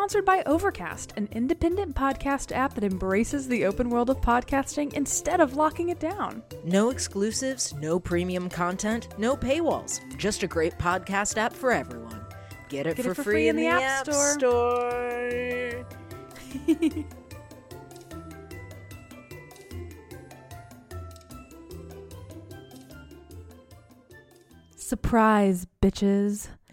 sponsored by Overcast, an independent podcast app that embraces the open world of podcasting instead of locking it down. No exclusives, no premium content, no paywalls. Just a great podcast app for everyone. Get it, Get for, free in the, App Store. Surprise, bitches.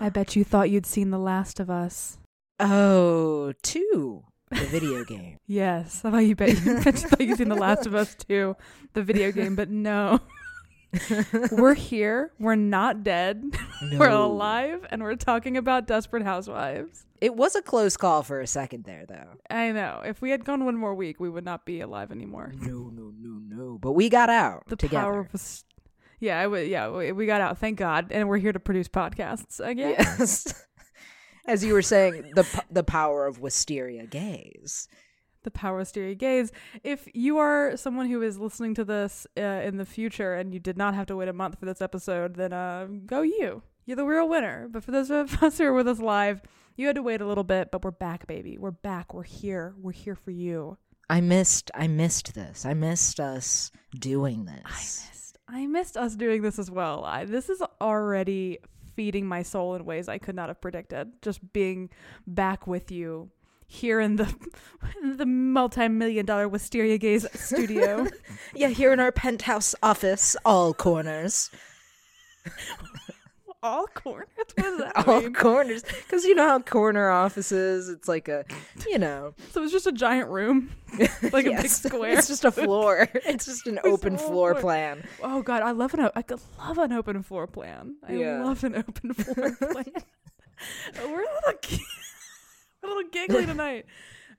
I bet you thought you'd seen The Last of Us. Oh, two. The video game. Yes, I thought you bet you, thought you'd seen The Last of Us too, the video game, but no. we're here. We're not dead. We're alive, and we're talking about Desperate Housewives. It was a close call for a second there, though. I know. If we had gone one more week, we would not be alive anymore. No, no, no, no. But we got out The together. power of us. Yeah, I would. Yeah, we, we got out. Thank God, and we're here to produce podcasts again. Yes. As you were saying, the the power of wisteria gaze. the power of stereo gaze. If you are someone who is listening to this uh, in the future and you did not have to wait a month for this episode, then uh, go you. You're the real winner. But for those of us who are with us live, you had to wait a little bit, but we're back, baby. We're back. We're here. We're here for you. I missed I missed this. I missed us doing this. I missed. I missed us doing this as well. I, this is already feeding my soul in ways I could not have predicted. Just being back with you here in the the multi-million dollar Wisteria Gaze studio. Yeah, here in our penthouse office, all corners. all corners. What that all mean? corners. Because you know how corner offices, it's like a, you know, So it's just a giant room, like a big square. It's just a floor. It's just an open floor floor. plan. oh god, I love an o- I could love an open floor plan. I Yeah. love an open floor plan. We're a little, we're a little giggly tonight.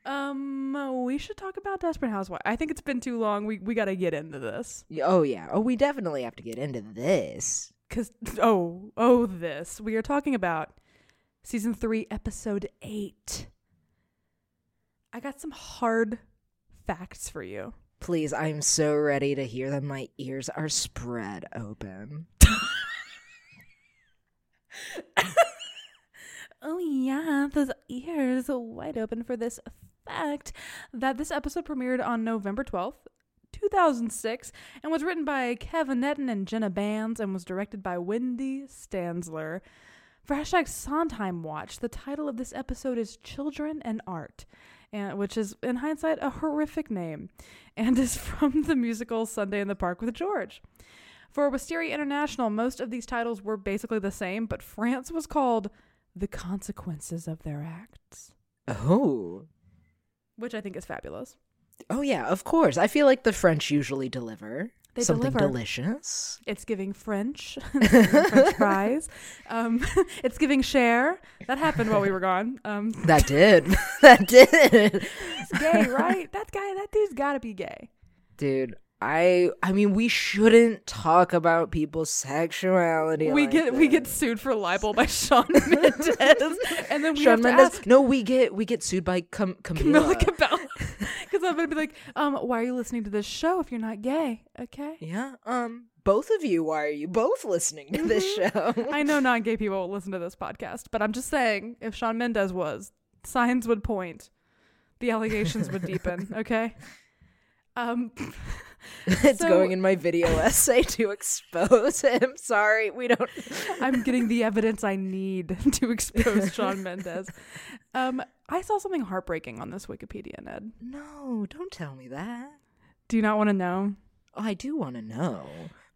Um, we should talk about Desperate Housewives. I think it's been too long. We we got to get into this Oh yeah. Oh, we definitely have to get into this. Because oh oh this we are talking about season three episode eight. I got some hard facts for you. Please, I'm so ready to hear them. My ears are spread open. Oh yeah, those ears are wide open for this fact that this episode premiered on November 12th, 2006, and was written by Kevin Etten and Jenna Bans and was directed by Wendey Stanzler. For hashtag Sondheim Watch, the title of this episode is Children and Art, and which is in hindsight a horrific name, and is from the musical Sunday in the Park with George. For Wisteria International, most of these titles were basically the same, but France was called The Consequences of Their Acts, Oh. which I think is fabulous. Oh yeah, of course. I feel like the French usually deliver They something deliver. delicious. It's giving French, French fries. Um, it's giving share. That happened while we were gone. Um, That did. that did. it's gay, right? That guy, that dude's got to be gay. Dude, I I mean we shouldn't talk about people's sexuality. we like get we get sued for libel by Shawn Mendes, and then we Shawn have to ask No, we get we get sued by Cam- Camila. Camilla Cabello because I'm gonna be like, um, why are you listening to this show if you're not gay? Okay. Yeah. Um. Both of you. Why are you both listening to this show? Mm-hmm. I know non-gay people will listen to this podcast, but I'm just saying, if Shawn Mendes was, signs would point, the allegations would deepen. Okay. Um, it's So- going in my video essay to expose him. Sorry, we don't. I'm getting the evidence I need to expose Shawn Mendes. Um, I saw something heartbreaking on this Wikipedia, Ned. No, don't tell me that. Do you not want to know Oh, I do want to know,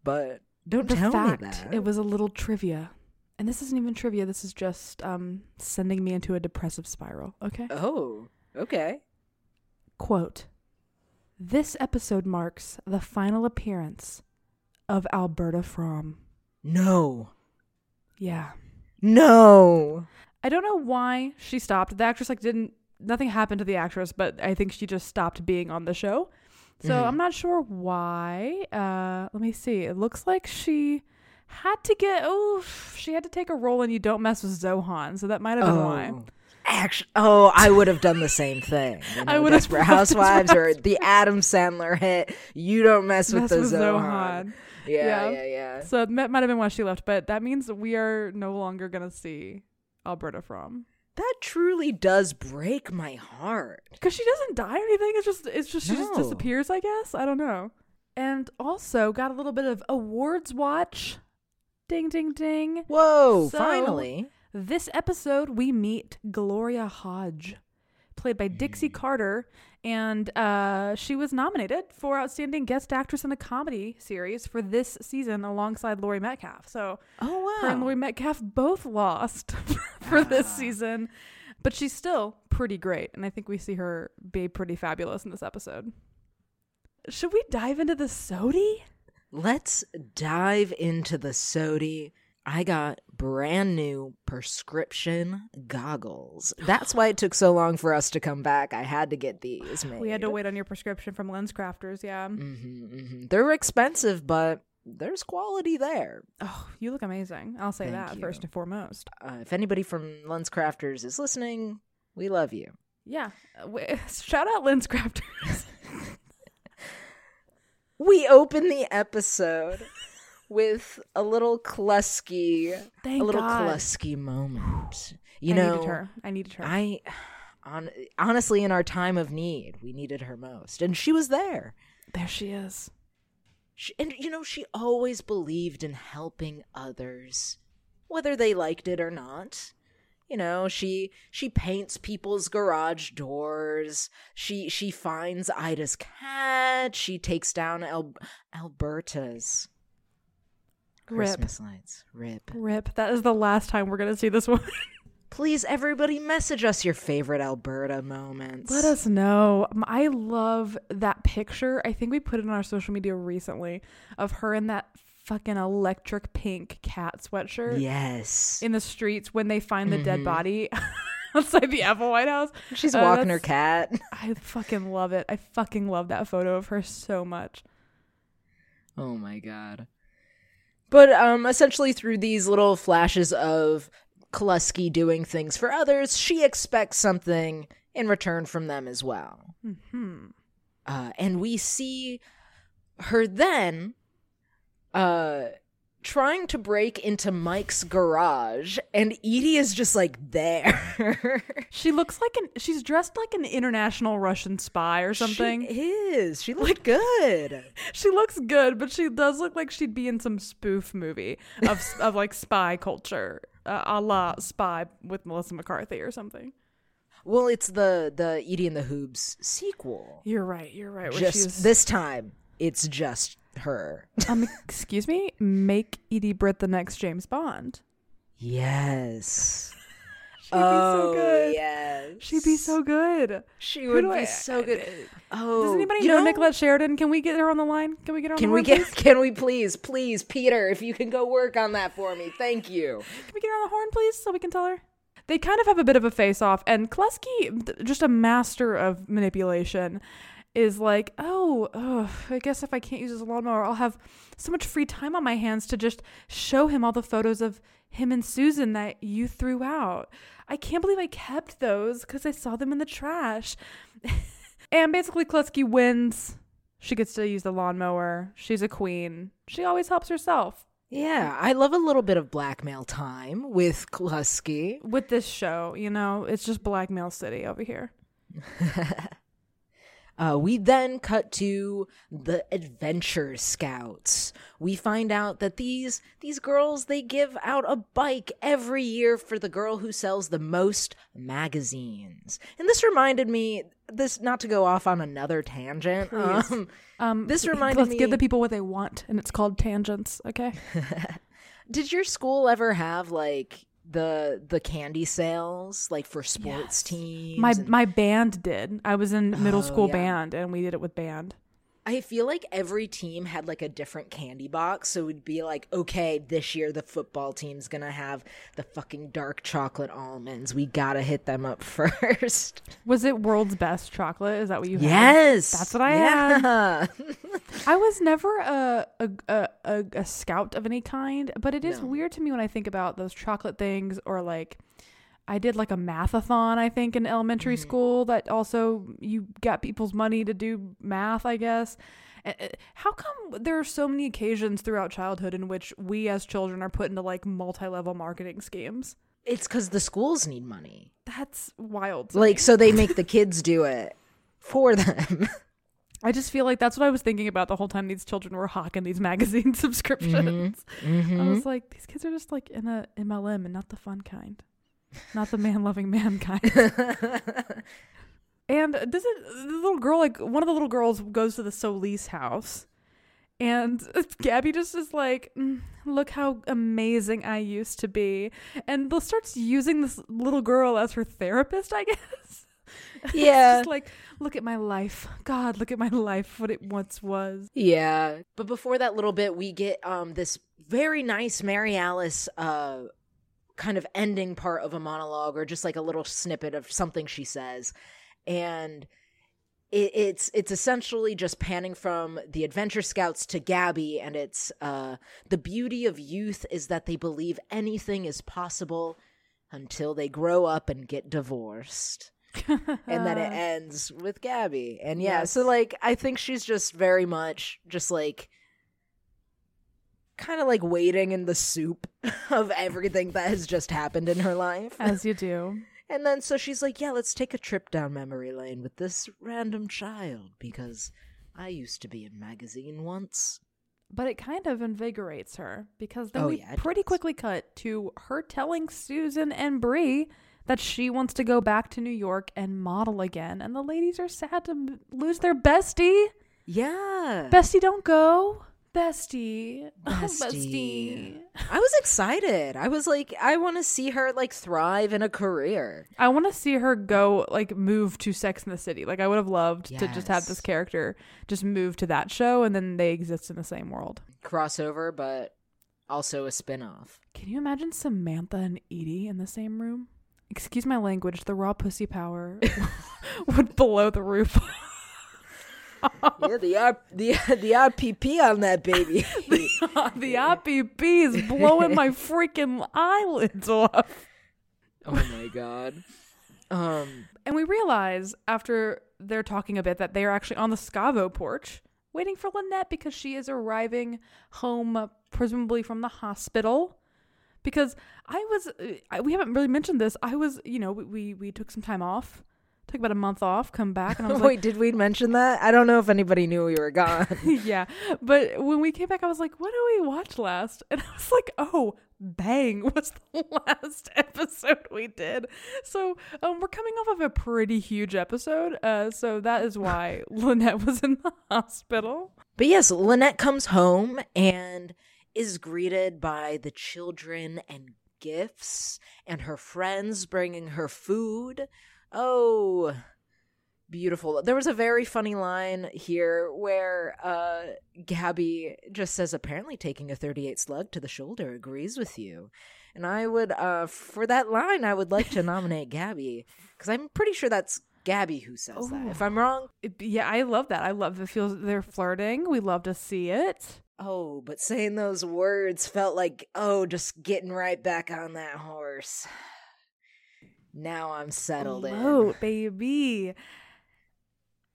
but don't the tell fact? me that. It was a little trivia, and this isn't even trivia. This is just um sending me into a depressive spiral. Okay. Oh, okay. Quote This episode marks the final appearance of Alberta Fromm. No. Yeah. No. I don't know why she stopped. The actress like didn't nothing happened to the actress, but I think she just stopped being on the show. So Mhm. I'm not sure why. Uh let me see. It looks like she had to get oh she had to take a role in You Don't Mess with Zohan, so that might have been why. Actually, oh, I would have done the same thing. You I would have Desperate Housewives or the Adam Sandler hit. You don't mess, Mess with the with Zohan. Zohan. Yeah, Yeah. yeah, yeah. So that might have been why she left, but that means we are no longer gonna see Alberta Fromm. that truly does break my heart. Because she doesn't die or anything. It's just it's just she just disappears, I guess. I don't know. And also got a little bit of awards watch. Ding ding ding. Whoa, So- finally. This episode we meet Gloria Hodge, played by Dixie Hmm. Carter, and uh, she was nominated for Outstanding Guest Actress in a Comedy Series for this season alongside Laurie Metcalf. So Oh her and wow. Laurie Metcalf both lost for this Ah. season, but she's still pretty great, and I think we see her be pretty fabulous in this episode. Should we dive into the Sodi? Let's dive into the sodi. I got brand new prescription goggles. That's why it took so long for us to come back. I had to get these made. We had to wait on your prescription from LensCrafters. Yeah. hmm hmm They're expensive, but there's quality there. Oh, you look amazing. I'll say Thank that you. first and foremost. Uh, if anybody from LensCrafters is listening, we love you. Yeah. Uh, Shout out LensCrafters. We open the episode with a little Klusky, Thank a little God. Klusky moment. You I know, needed her. I needed her. I on honestly in our time of need, we needed her most, and she was there. there she is. She, and you know, she always believed in helping others, whether they liked it or not. You know, she she paints people's garage doors. She she finds Ida's cat. She takes down Al- Alberta's Rip. Christmas lights. Rip. Rip. That is the last time we're gonna see this one. Please, everybody, message us your favorite Alberta moments. Let us know. Um, I love that picture. I think we put it on our social media recently of her in that fucking electric pink cat sweatshirt Yes. in the streets when they find the dead Mhm. body outside the Applewhite House. She's Uh, walking her cat. I fucking love it. I fucking love that photo of her so much. Oh my god. But um essentially through these little flashes of Klusky doing things for others, she expects something in return from them as well. Hmm. Uh and we see her then uh trying to break into Mike's garage and Edie is just like there. She looks like an she's dressed like an international Russian spy or something. She is. She looked good. She looks good, but she does look like she'd be in some spoof movie of of like spy culture, uh, a la Spy with Melissa McCarthy or something. well, it's the the Edie and the Hoobs sequel. You're right. You're right. Just this time it's just her um, excuse me, make Edie Britt the next James Bond. yes She'd be so good. yes She'd be so good. she would be I- so good oh Does anybody you know, Nicolette Sheridan? Can we get her on the line? Can we get her on the line? can we line? get please? can we please please peter if you can go work on that for me thank you Can we get her on the horn, please, so we can tell her? They kind of have a bit of a face off, and Klesky, just a master of manipulation, is like, oh, ugh, I guess if I can't use this lawnmower, I'll have so much free time on my hands to just show him all the photos of him and Susan that you threw out. I can't believe I kept those because I saw them in the trash. and basically, Klesky wins. She gets to use the lawnmower. She's a queen. She always helps herself. yeah i love a little bit of blackmail time with Klusky. with this show, you know, it's just blackmail city over here. Uh, we then cut to the adventure scouts. We find out that these these girls they give out a bike every year for the girl who sells the most magazines. And this reminded me this not to go off on another tangent. Um, Um, This reminded me. let's give the people what they want, and it's called tangents. Okay. did your school ever have like the the candy sales like for sports Yes. teams? My and- my band did. I was in middle Oh, school yeah. band, and we did it with band. I feel like every team had like a different candy box. So it would be like, okay, this year the football team's gonna have the fucking dark chocolate almonds. We gotta hit them up first. Was it world's best chocolate? Is that what you had? yes. That's what I had. had. I was never a a, a a a scout of any kind, but it is No. weird to me when I think about those chocolate things or like I did like a mathathon, I think, in elementary Mm-hmm. school that also you got people's money to do math, I guess. How come there are so many occasions throughout childhood in which we as children are put into like multi level marketing schemes? It's because the schools need money. That's wild. Like, me. so they make the kids do it for them. I just feel like that's what I was thinking about the whole time these children were hawking these magazine subscriptions. I Mhm. was like, these kids are just like in a MLM and not the fun kind, not the man loving man kind. And does it the little girl, like one of the little girls goes to the Solis house, and Gabby just is like, "Mm, "Look how amazing I used to be," and starts using this little girl as her therapist, I guess. Yeah. just like, look at my life, God, look at my life, what it once was. Yeah. But before that little bit, we get um this very nice Mary Alice uh kind of ending part of a monologue or just like a little snippet of something she says. And it, it's it's essentially just panning from the adventure scouts to Gabby and it's uh the beauty of youth is that they believe anything is possible until they grow up and get divorced and then it ends with Gabby. And yeah, so like I think she's just very much just like kind of like waiting in the soup of everything that has just happened in her life. as you do. And then so she's like, "Yeah, let's take a trip down memory lane with this random child because I used to be in magazine once." But it kind of invigorates her because then Oh, we yeah, pretty does. quickly cut to her telling Susan and Bree that she wants to go back to New York and model again. And the ladies are sad to lose their bestie. Yeah. Bestie, don't go. Bestie. Oh, Bestie. bestie. I was excited. I was like, I want to see her like thrive in a career. I want to see her go, like, move to Sex in the City. Like, I would have loved to just have this character just move to that show and then they exist in the same world. Crossover, but also a spin-off. Can you imagine Samantha and Edie in the same room? Excuse my language, the raw pussy power would blow the roof. Yeah, the R- the the RPP on that baby. the RPP is blowing my freaking eyelids off. oh my god. Um. And we realize after they're talking a bit that they are actually on the Scavo porch waiting for Lynette because she is arriving home, presumably from the hospital. Because I was, I, we haven't really mentioned this. I was, you know, we, we took some time off, took about a month off, come back, and I was like, Wait, did we mention that? I don't know if anybody knew we were gone. yeah. But when we came back, I was like, what did we watch last? And I was like, oh, Bang was the last episode we did. So um, we're coming off of a pretty huge episode. Uh, so that is why Lynette was in the hospital. But yes, Lynette comes home and is greeted by the children and gifts and her friends bringing her food. Oh, beautiful. There was a very funny line here where uh Gabby just says apparently taking a 38 slug to the shoulder agrees with you. And I would uh for that line I would like to nominate Gabby cuz I'm pretty sure that's Gabby who says that. If I'm wrong, It- yeah, I love that. I love it feels they're flirting. We love to see it. Oh, but saying those words felt like, oh, just getting right back on that horse. Now I'm settled Float, baby.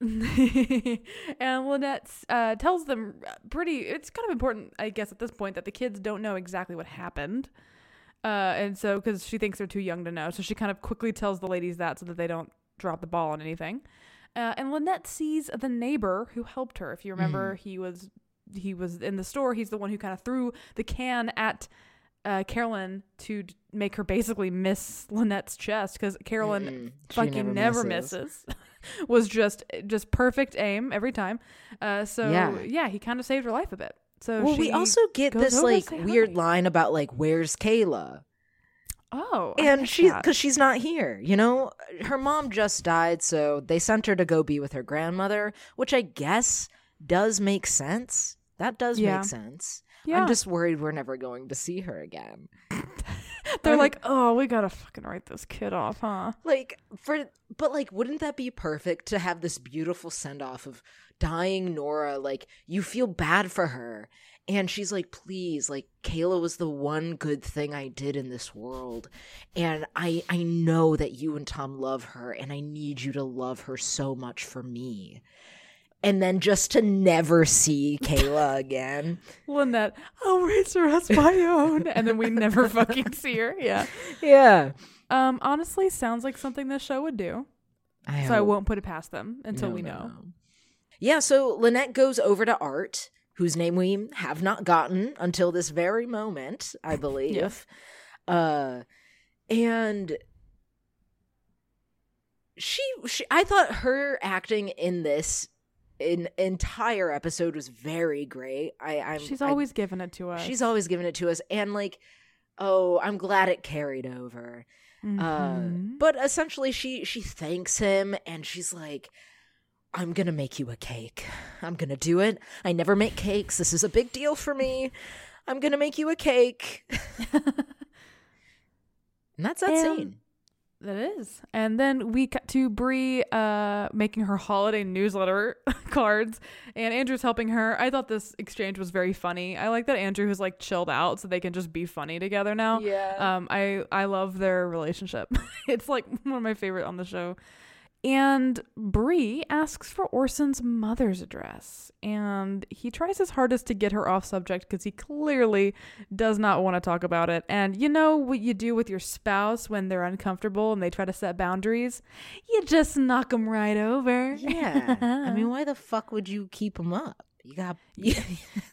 and Lynette uh, tells them pretty. It's kind of important, I guess, at this point that the kids don't know exactly what happened, uh, and so because she thinks they're too young to know, so she kind of quickly tells the ladies that so that they don't drop the ball on anything. Uh, and Lynette sees the neighbor who helped her. If you remember, he was he was in the store. He's the one who kind of threw the can at uh, Carolyn to d- make her basically miss Lynette's chest because Carolyn Mm-mm. Fucking never, misses. was just just perfect aim every time. Uh, so yeah, Yeah. he kind of saved her life a bit. So Well, we also get this like weird hi. line about like where's Kayla, oh, and she because she's not here. You know, her mom just died, so they sent her to go be with her grandmother, which I guess does make sense. That does Yeah. make sense. Yeah, I'm just worried we're never going to see her again. they're like, oh, we gotta fucking write this kid off, huh? like for but like wouldn't that be perfect to have this beautiful send off of dying Nora like you feel bad for her and she's like please like Kayla was the one good thing I did in this world and I I know that you and Tom love her and I need you to love her so much for me and then just to never see Kayla again. Lynette, I'll raise her as my own, and then we never fucking see her. Yeah. Yeah. Um. Honestly, sounds like something this show would do. I So I won't put it past them until No, we know. no. Yeah, so Lynette goes over to Art, whose name we have not gotten until this very moment, I believe. Uh and she, she I thought her acting in this in entire episode was very great. I I'm She's I- always giving it to us. she's always giving it to us and like oh, I'm glad it carried over. Mhm. Uh, but essentially, she she thanks him, and she's like, "I'm gonna make you a cake. I'm gonna do it. I never make cakes. This is a big deal for me. I'm gonna make you a cake." and that's that And- scene. That is. And then we cut to Bree uh, making her holiday newsletter cards, and Andrew's helping her. I thought this exchange was very funny. I like that Andrew has like chilled out so they can just be funny together now. Yeah. Um, I I love their relationship. it's like one of my favorite on the show. And Bree asks for Orson's mother's address, and he tries his hardest to get her off subject because he clearly does not want to talk about it. And you know what you do with your spouse when they're uncomfortable and they try to set boundaries? You just knock them right over. yeah. I mean, why the fuck would you keep them up? You got. you,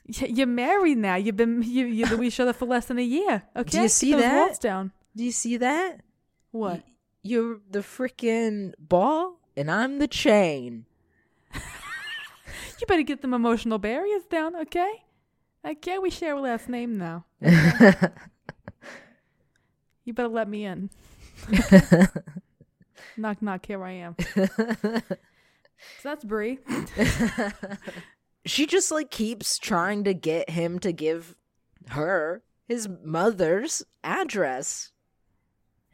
you're married now. You've been you you with each other for less than a year. Okay, do you see Keep those that? walls down. do you see that? What? You're the freaking ball, and I'm the chain. You better get them emotional barriers down, okay? Okay, we share a last name now. You better let me in. knock knock, here I am. so that's Bree. she just like keeps trying to get him to give her his mother's address.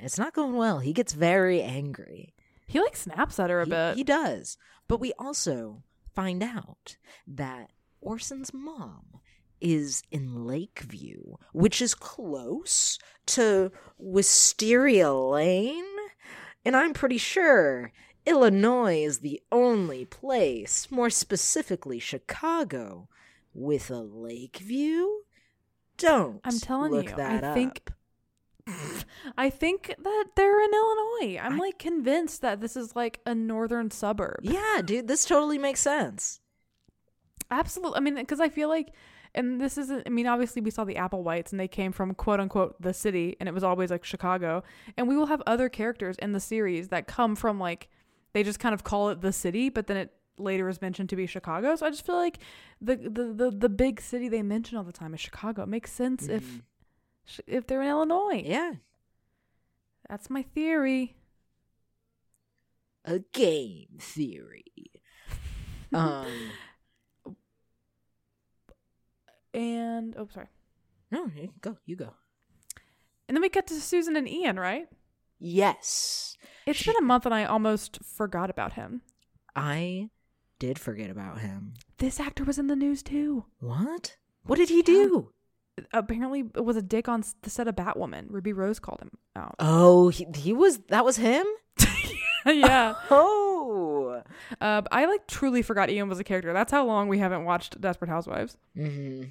It's not going well. He gets very angry. He like snaps at her a He, bit. he does. But we also find out that Orson's mom is in Lakeview, which is close to Wisteria Lane. And I'm pretty sure Illinois is the only place, more specifically Chicago, with a Lakeview. Don't. I'm telling look you, that I think up. I think that they're in Illinois. I'm I- like convinced that this is like a northern suburb. Yeah, dude, this totally makes sense. Absolutely. I mean, because I feel like, and this isn't, I mean, obviously we saw the Applewhites and they came from quote unquote the city and it was always like Chicago. And we will have other characters in the series that come from like, they just kind of call it the city, but then it later is mentioned to be Chicago. So I just feel like the, the, the, the big city they mention all the time is Chicago. It makes sense if, Mhm. If they're in Illinois. Yeah. That's my theory. a game theory. Um, And, oh, sorry. no, you go, you go. And then we get to Susan and Ian, right? Yes, It's She- been a month and I almost forgot about him. I did forget about him. This actor was in the news too. What? What did he do? Apparently, it was a dick on the set of Batwoman. Ruby Rose called him out. Oh, he, he was. That was him. yeah. Oh. Uh, I like truly forgot Ian was a character. That's how long we haven't watched Desperate Housewives. hmm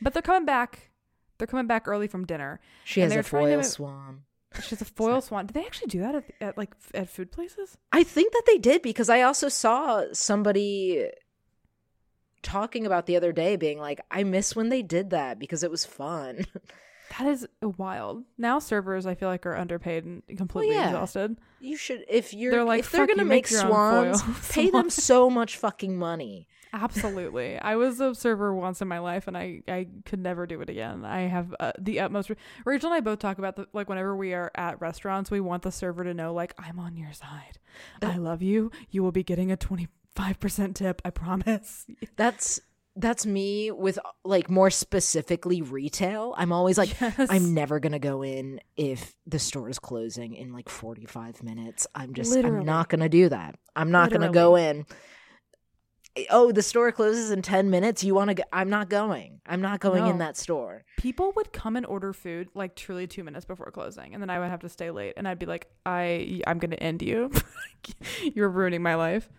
But they're coming back. They're coming back early from dinner. She And has a they're to- foil swan. She's a foil swan. Did they actually do that at, at like at food places? I think that they did because I also saw somebody talking about the other day being like, I miss when they did that because it was fun. That is wild. Now servers, I feel like, are underpaid and completely yeah. exhausted. You should if you're They're like, if they're gonna make, make swans, pay them so much fucking money. Absolutely. I was a server once in my life and I, I could never do it again. I have uh, the utmost. Rachel and I both talk about the, like whenever we are at restaurants, we want the server to know, like, I'm on your side. I love you. You will be getting a 25% tip. I promise. That's that's me with like more specifically retail. I'm always like Yes. I'm never going to go in if the store is closing in like 45 minutes. I'm just Literally. I'm not going to do that. I'm not going to go in. Eh, oh, the store closes in 10 minutes. You want to go I'm not going. I'm not going in that store. People would come and order food like truly two minutes before closing. And then I would have to stay late. And I'd be like, I, I'm going to end you. You're ruining my life.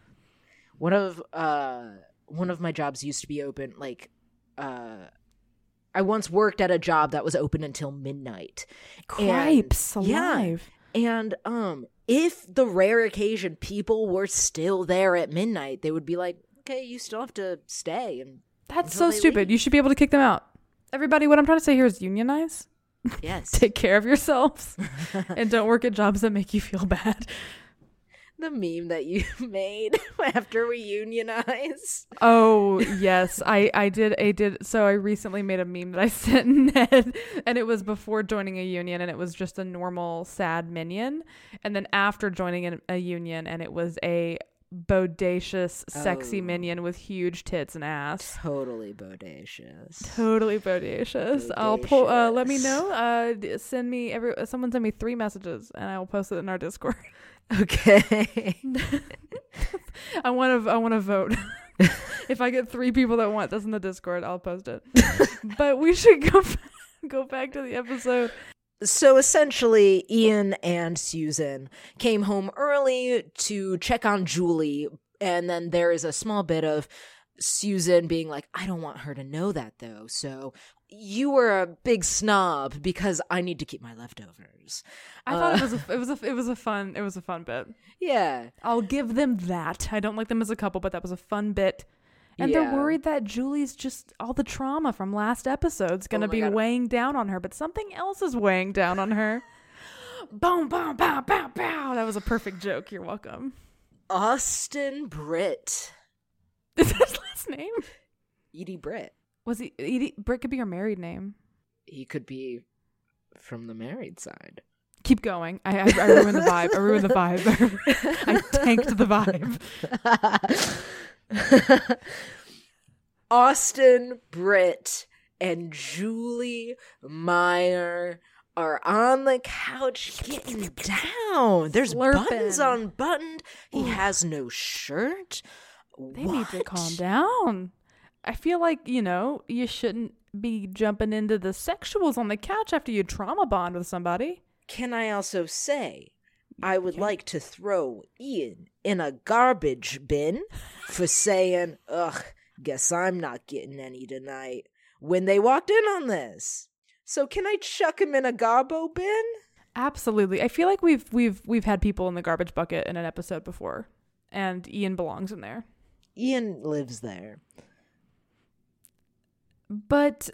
One of uh one of my jobs used to be open like uh I once worked at a job that was open until midnight. Cripes yeah. alive. And um if the rare occasion people were still there at midnight, they would be like, "Okay, you still have to stay." And That's so stupid. leave. You should be able to kick them out. Everybody, what I'm trying to say here is unionize. yes, Take care of yourselves and don't work at jobs that make you feel bad. The meme that you made after we unionize. Oh yes, I I did I did. So I recently made a meme that I sent Ned, and it was before joining a union, and it was just a normal sad minion, and then after joining an, a union, and it was a bodacious, sexy Oh. minion with huge tits and ass. Totally bodacious. Totally bodacious. I'll pull. Uh, let me know. Uh, send me every. Someone send me three messages, and I will post it in our Discord. Okay. I want to. I want to vote. if I get three people that want this in the Discord, I'll post it. but we should go go back to the episode. so essentially, Ian and Susan came home early to check on Julie, and then there is a small bit of Susan being like, I don't want her to know that though, so you were a big snob because I need to keep my leftovers. I thought it Uh, was a, it was a it was a fun it was a fun bit. Yeah. I'll give them that. I don't like them as a couple, but that was a fun bit. And Yeah. they're worried that Julie's just all the trauma from last episode's going to Oh be God. weighing down on her, but something else is weighing down on her. Boom, boom, bow, bow, bow. That was a perfect joke. You're welcome. Austin Britt. Is that his last name? Edie Britt. Was he? Edie, Britt could be her married name. He could be from the married side. Keep going. I, I, I ruined the vibe. I ruined the vibe. I tanked the vibe. Austin Britt and Julie Meyer are on the couch getting down. There's buttons unbuttoned. He has no shirt. They need to calm down. I feel like, you know, you shouldn't be jumping into the sexuals on the couch after you trauma bond with somebody. Can I also say, I would like to throw Ian in a garbage bin for saying, ugh, guess I'm not getting any tonight when they walked in on this. So can I chuck him in a garbo bin? Absolutely. I feel like we've we've we've had people in the garbage bucket in an episode before, and Ian belongs in there. Ian lives there. But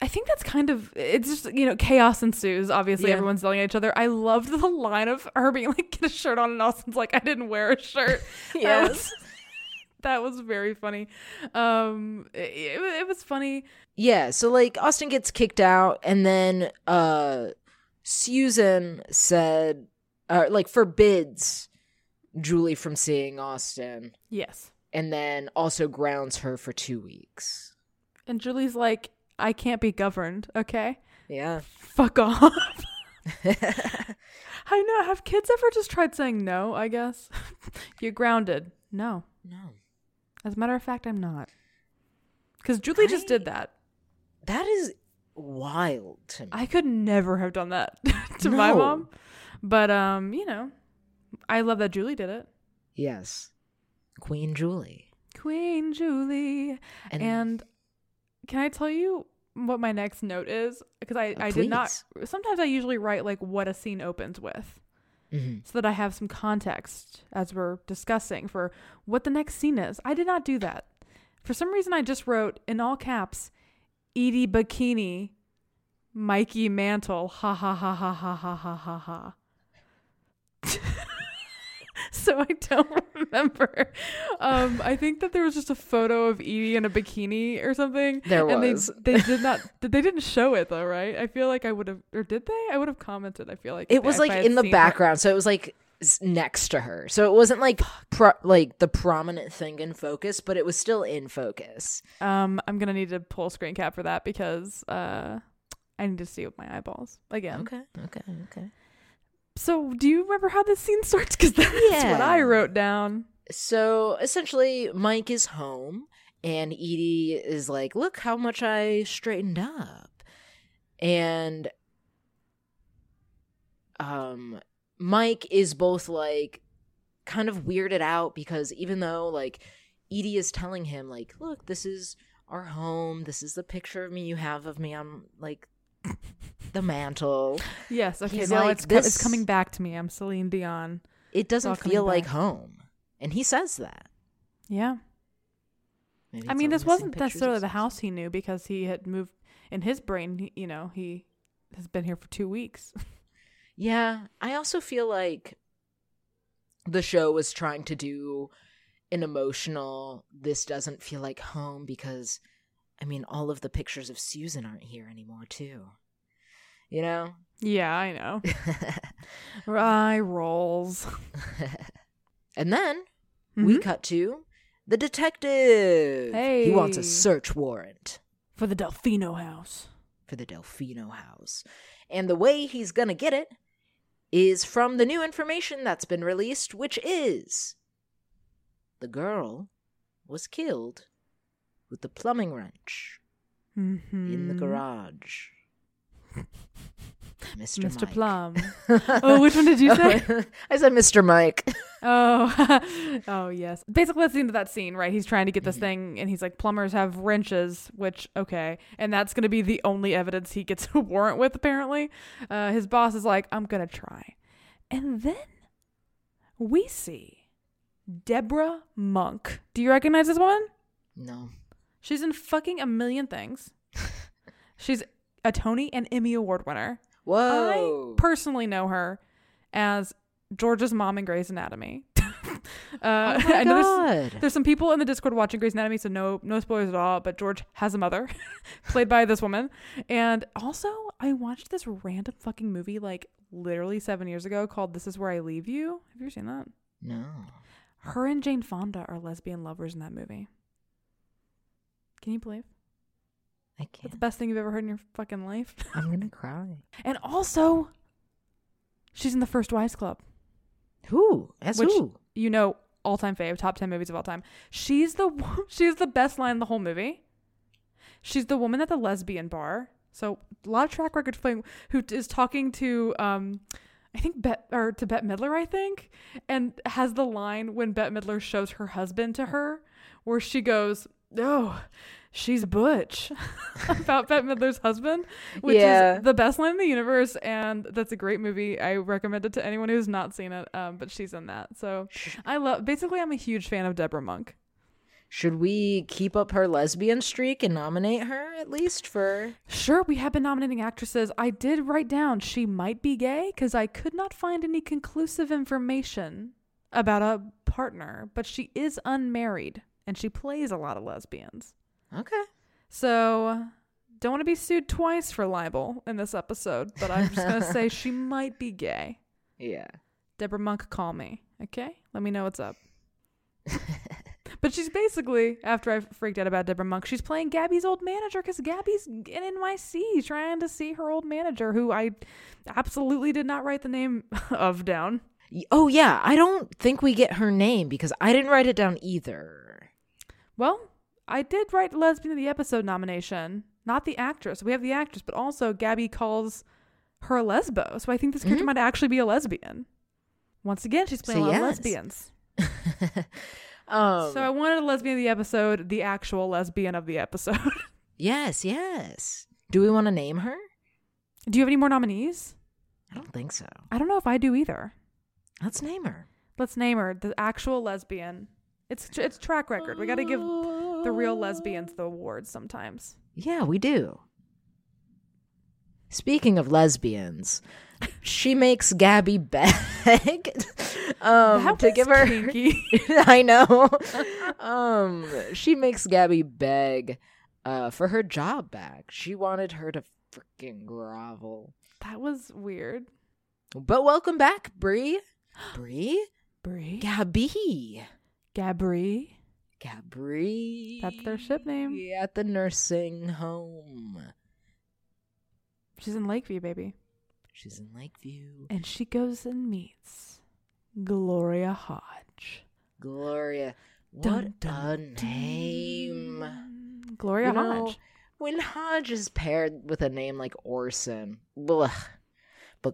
I think that's kind of it's just you know chaos ensues. Obviously, Yeah. everyone's yelling at each other. I loved the line of her being like, "Get a shirt on," and Austin's like, "I didn't wear a shirt." That was- that was very funny. Um, it, it, was funny. Yeah, so like Austin gets kicked out and then uh Susan said uh like forbids Julie from seeing Austin Yes, and then also grounds her for 2 weeks. And Julie's like, "I can't be governed." Okay, Yeah. fuck off. I know. Have kids ever just tried saying no? I guess you're grounded. No. no. As a matter of fact, I'm not. Because Julie just did that. That is wild to me. I could never have done that to my mom. But um, you know, I love that Julie did it. yes. Queen Julie. Queen Julie. And, And can I tell you what my next note is? Because I, I did not. Sometimes I usually write like what a scene opens with Mhm. so that I have some context as we're discussing for what the next scene is. I did not do that. For some reason, I just wrote in all caps Edie Bikini, Mikey Mantle, ha ha ha ha ha ha ha ha ha. so I don't remember. Um, I think that there was just a photo of Edie in a bikini or something. There and was. They, they did not. They didn't show it though, right? I feel like I would have, or did they? I would have commented. I feel like it was like in the background, so it was like next to her. So it wasn't like pro- like the prominent thing in focus, but it was still in focus. Um, I'm gonna need to pull a screen cap for that because uh, I need to see with my eyeballs again. Okay, okay, okay. So, do you remember how this scene starts? Because that's what I wrote down. So essentially, Mike is home, and Edie is like, "Look how much I straightened up," and um, Mike is both like kind of weirded out because even though like Edie is telling him, like, look, this is our home. This is the picture of me you have of me I'm like the mantle. Yes, okay, He's now like, it's co- it's coming back to me. I'm Celine Dion. It doesn't feel like back. home. And he says that. Yeah. I mean, this wasn't necessarily the house he knew because he had moved in his brain. he- You know, he has been here for two weeks. Yeah, I also feel like the show was trying to do an emotional this doesn't feel like home because I mean all of the pictures of Susan aren't here anymore too. You know? yeah, I know. Eye rolls. and then we Mhm. cut to the detective. He wants a search warrant for the Delfino house. for the Delfino house. And the way he's going to get it is from the new information that's been released, which is the girl was killed with the plumbing wrench Mm-hmm. in the garage. Mr. Mr. Mike. Plum. Oh, which one did you say? I said Mr. Mike. Oh, oh yes. Basically, that's the end of that scene, right? He's trying to get this Mhm. thing, and he's like, plumbers have wrenches, which okay, and that's gonna be the only evidence he gets a warrant with. Apparently, uh, his boss is like, I'm gonna try, and then we see Debra Monk. Do you recognize this woman? No. She's in fucking a million things. She's a Tony and Emmy Award winner. Whoa. I personally know her as George's mom in Grey's Anatomy. uh, oh my I know there's, god. there's some people in the Discord watching Grey's Anatomy, so no no spoilers at all. But George has a mother, played by this woman, and also I watched this random fucking movie like literally seven years ago called "This Is Where I Leave You." Have you ever seen that? No. Her and Jane Fonda are lesbian lovers in that movie. Can you believe? I can't. The best thing you've ever heard in your fucking life. I'm going to cry. And also, she's in the First Wives Club. Who? As Which- who? You know, all time fave, top ten movies of all time. She's the she's the best line in the whole movie. She's the woman at the lesbian bar. So a lot of track record playing who is talking to um I think Bet or to Bette Midler, I think, and has the line when Bette Midler shows her husband to her, where she goes, "Oh, she's butch," about Bette Midler's husband, which Yeah. is the best line in the universe, and that's a great movie. I recommend it to anyone who's not seen it. Um, but she's in that, so I love. Basically, I'm a huge fan of Debra Monk. Should we keep up her lesbian streak and nominate her at least for? Sure, we have been nominating actresses. I did write down she might be gay because I could not find any conclusive information about a partner, but she is unmarried and she plays a lot of lesbians. Okay. So, don't want to be sued twice for libel in this episode, but I'm just going to say she might be gay. Yeah. Debra Monk, call me. Okay? Let me know what's up. But she's basically, after I freaked out about Debra Monk, she's playing Gabby's old manager because Gabby's in NYC trying to see her old manager, who I absolutely did not write the name of down. Oh yeah, I don't think we get her name because I didn't write it down either. Well, I did write lesbian of the episode nomination, not the actress. We have the actress, but also Gabby calls her a lesbo. So I think this character Mhm. might actually be a lesbian. Once again, she's playing So a lot of lesbians. um, so I wanted a lesbian of the episode, the actual lesbian of the episode. yes, yes. Do we want to name her? Do you have any more nominees? I don't think so. I don't know if I do either. Let's name her. Let's name her the actual lesbian. It's it's track record. We got to give the real lesbians the awards sometimes. Yeah, we do. Speaking of lesbians, she makes Gabby beg um, to give her. I know. um, she makes Gabby beg uh, for her job back. She wanted her to freaking grovel. that was weird. But welcome back, Bree. Bree, Brie, Gabby, Gabri. Gabri. That's their ship name. At the nursing home. She's in Lakeview, baby, She's in Lakeview. and she goes and meets Gloria Hodge. Gloria. What Dun, a dun, name. Gloria You know, Hodge. When Hodge is paired with a name like Orson, but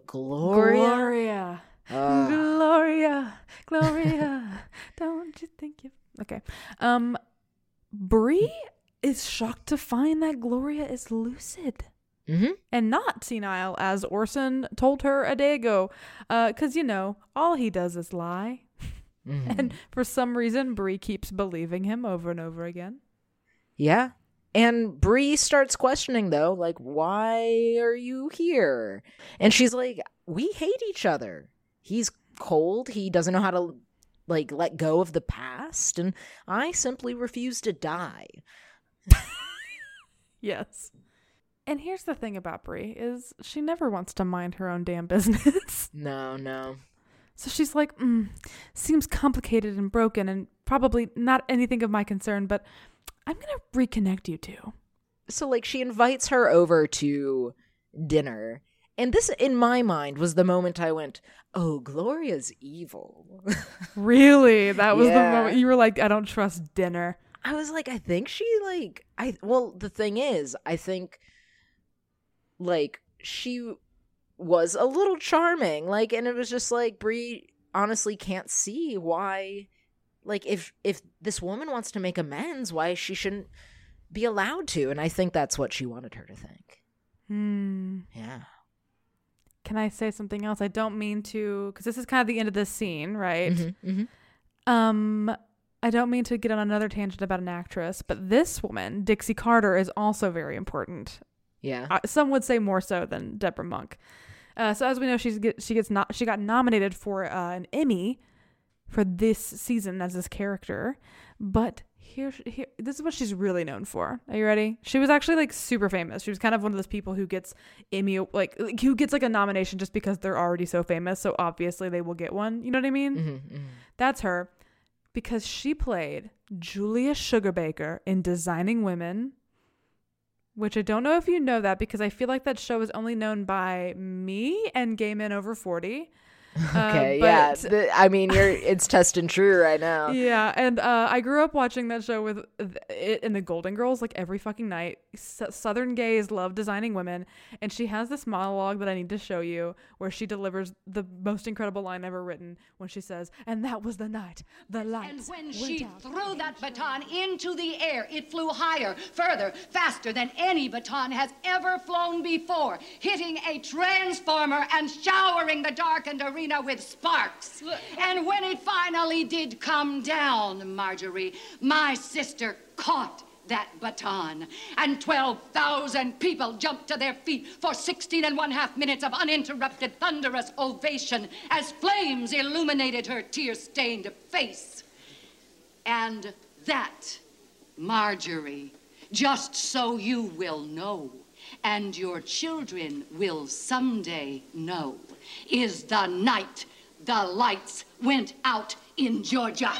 Gloria, Gloria. Ugh. Gloria, Gloria, don't you think you're Okay. Um, Bree is shocked to find that Gloria is lucid Mm-hmm. and not senile, as Orson told her a day ago. Because, you know, all he does is lie. Mm-hmm. And for some reason, Bree keeps believing him over and over again. Yeah. And Bree starts questioning though, like, why are you here? And she's like, we hate each other. He's cold. He doesn't know how to like let go of the past, and I simply refuse to die. Yes. And here's the thing about Bree is she never wants to mind her own damn business. No, no. So she's like, mm, seems complicated and broken and probably not anything of my concern, but I'm going to reconnect you two. So like she invites her over to dinner. And this in my mind was the moment I went, "Oh, Gloria's evil." Really? That was the moment you were like, I don't trust dinner. I was like, I think she like I well, the thing is, I think like she was a little charming, like, and it was just like Bree honestly can't see why, like, if if this woman wants to make amends, why she shouldn't be allowed to, and I think that's what she wanted her to think. Hmm. Yeah. Can I say something else? I don't mean to, because this is kind of the end of this scene, right? Mhm, mhm. Um, I don't mean to get on another tangent about an actress, but this woman, Dixie Carter, is also very important. Yeah. Uh, some would say more so than Debra Monk. Uh, so as we know, she's get, she gets not she got nominated for uh, an Emmy for this season as this character, but here, here this is what she's really known for. Are you ready? She was actually like super famous. She was kind of one of those people who gets Emmy like like, who gets like a nomination just because they're already so famous. So obviously they will get one. You know what I mean? Mhm, mhm. That's her because she played Julia Sugarbaker in Designing Women, which I don't know if you know that because I feel like that show is only known by me and gay men over 40. Okay, Uh, yeah. but- th- I mean, you're it's test and true right now. Yeah, and uh, I grew up watching that show with th- it and the Golden Girls like every fucking night. S- Southern gays love designing women, and she has this monologue that I need to show you where she delivers the most incredible line ever written when she says, "And that was the night the light." And when she out." threw that baton into the air, it flew higher, further, faster than any baton has ever flown before, hitting a transformer and showering the darkened arena with sparks. And when it finally did come down, Marjorie, my sister caught that baton. And 12,000 people jumped to their feet for 16 and one half minutes of uninterrupted thunderous ovation as flames illuminated her tear stained face. And that, Marjorie, just so you will know, and your children will someday know, is the night the lights went out in Georgia.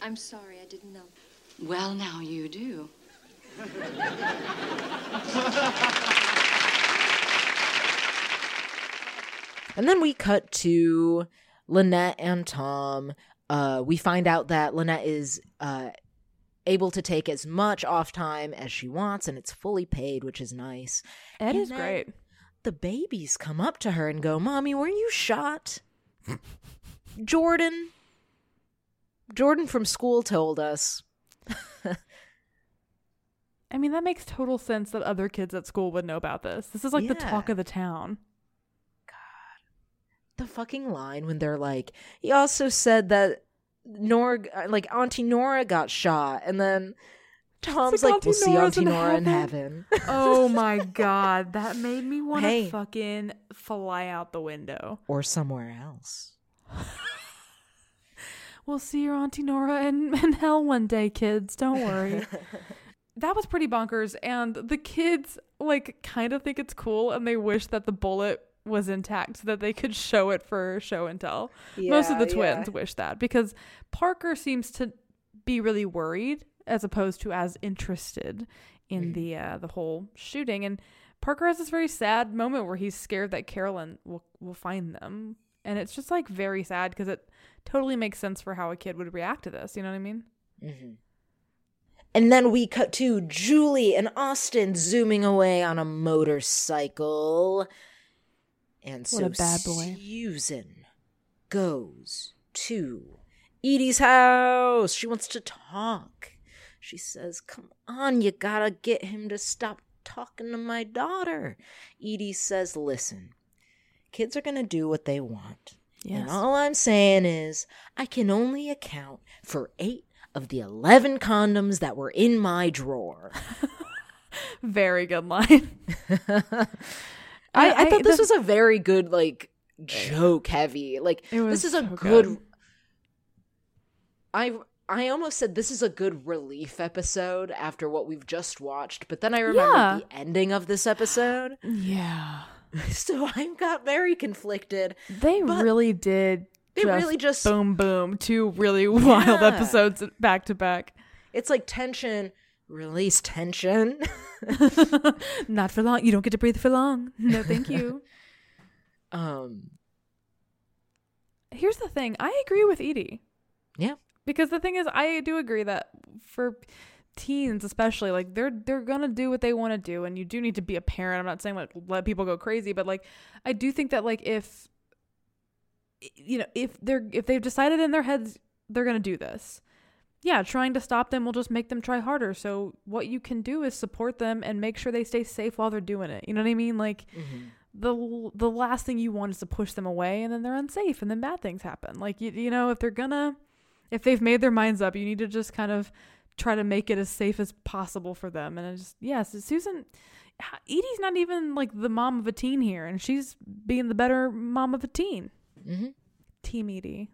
I'm sorry, I didn't know. Well, now you do. And then we cut to Lynette and Tom. Uh, we find out that Lynette is uh, able to take as much off time as she wants, and it's fully paid, which is nice. Ed And is great. The babies come up to her and go, Mommy, were you shot? Jordan. Jordan from school told us. I mean, that makes total sense that other kids at school would know about this. This is like the talk of the town. The fucking line when they're like, he also said that Nora, uh, like Auntie Nora got shot, and then Tom's like, like, we'll see Auntie Nora in heaven." heaven. Oh my god, that made me want to Hey. fucking fly out the window. or somewhere else. We'll see your Auntie Nora in, in hell one day, kids. Don't worry. that was pretty bonkers. And the kids, like, kind of think it's cool and they wish that the bullet was intact so that they could show it for show and tell. Most of the twins yeah. wish that because Parker seems to be really worried as opposed to as interested in Mm-hmm. the uh, the whole shooting. And Parker has this very sad moment where he's scared that Carolyn will will find them, and it's just like very sad because it totally makes sense for how a kid would react to this. You know what I mean? Mm-hmm. And then we cut to Julie and Austin zooming away on a motorcycle. And so What a bad boy. Susan goes to Edie's house. She wants to talk. She says, Come on, you gotta get him to stop talking to my daughter. Edie says, Listen, kids are gonna do what they want. And all I'm saying is, I can only account for eight of the 11 condoms that were in my drawer. Very good line. I, I- I, thought this the- was a very good, like, joke heavy. Like, this is a so good. good. I. I almost said this is a good relief episode after what we've just watched, but then I remembered Yeah. the ending of this episode, Yeah. so I got very conflicted. They really did. They really just boom boom two really wild Yeah. episodes back to back. it's like tension, release tension. Not for long. You don't get to breathe for long. No, thank you. um, Here's the thing. I agree with Edie. yeah, because the thing is i do agree that for teens especially like they're they're gonna do what they want to do and you do need to be a parent i'm not saying like let people go crazy but like i do think that like if you know if they're if they've decided in their heads they're gonna do this yeah trying to stop them will just make them try harder. So what you can do is support them and make sure they stay safe while they're doing it. You know what i mean? Like the the last thing you want is to push them away and then they're unsafe and then bad things happen. Like you, you know if they're gonna if they've made their minds up you need to just kind of try to make it as safe as possible for them. And I just yes susan edie's not even like the mom of a teen here and she's being the better mom of a teen. Hmm team edie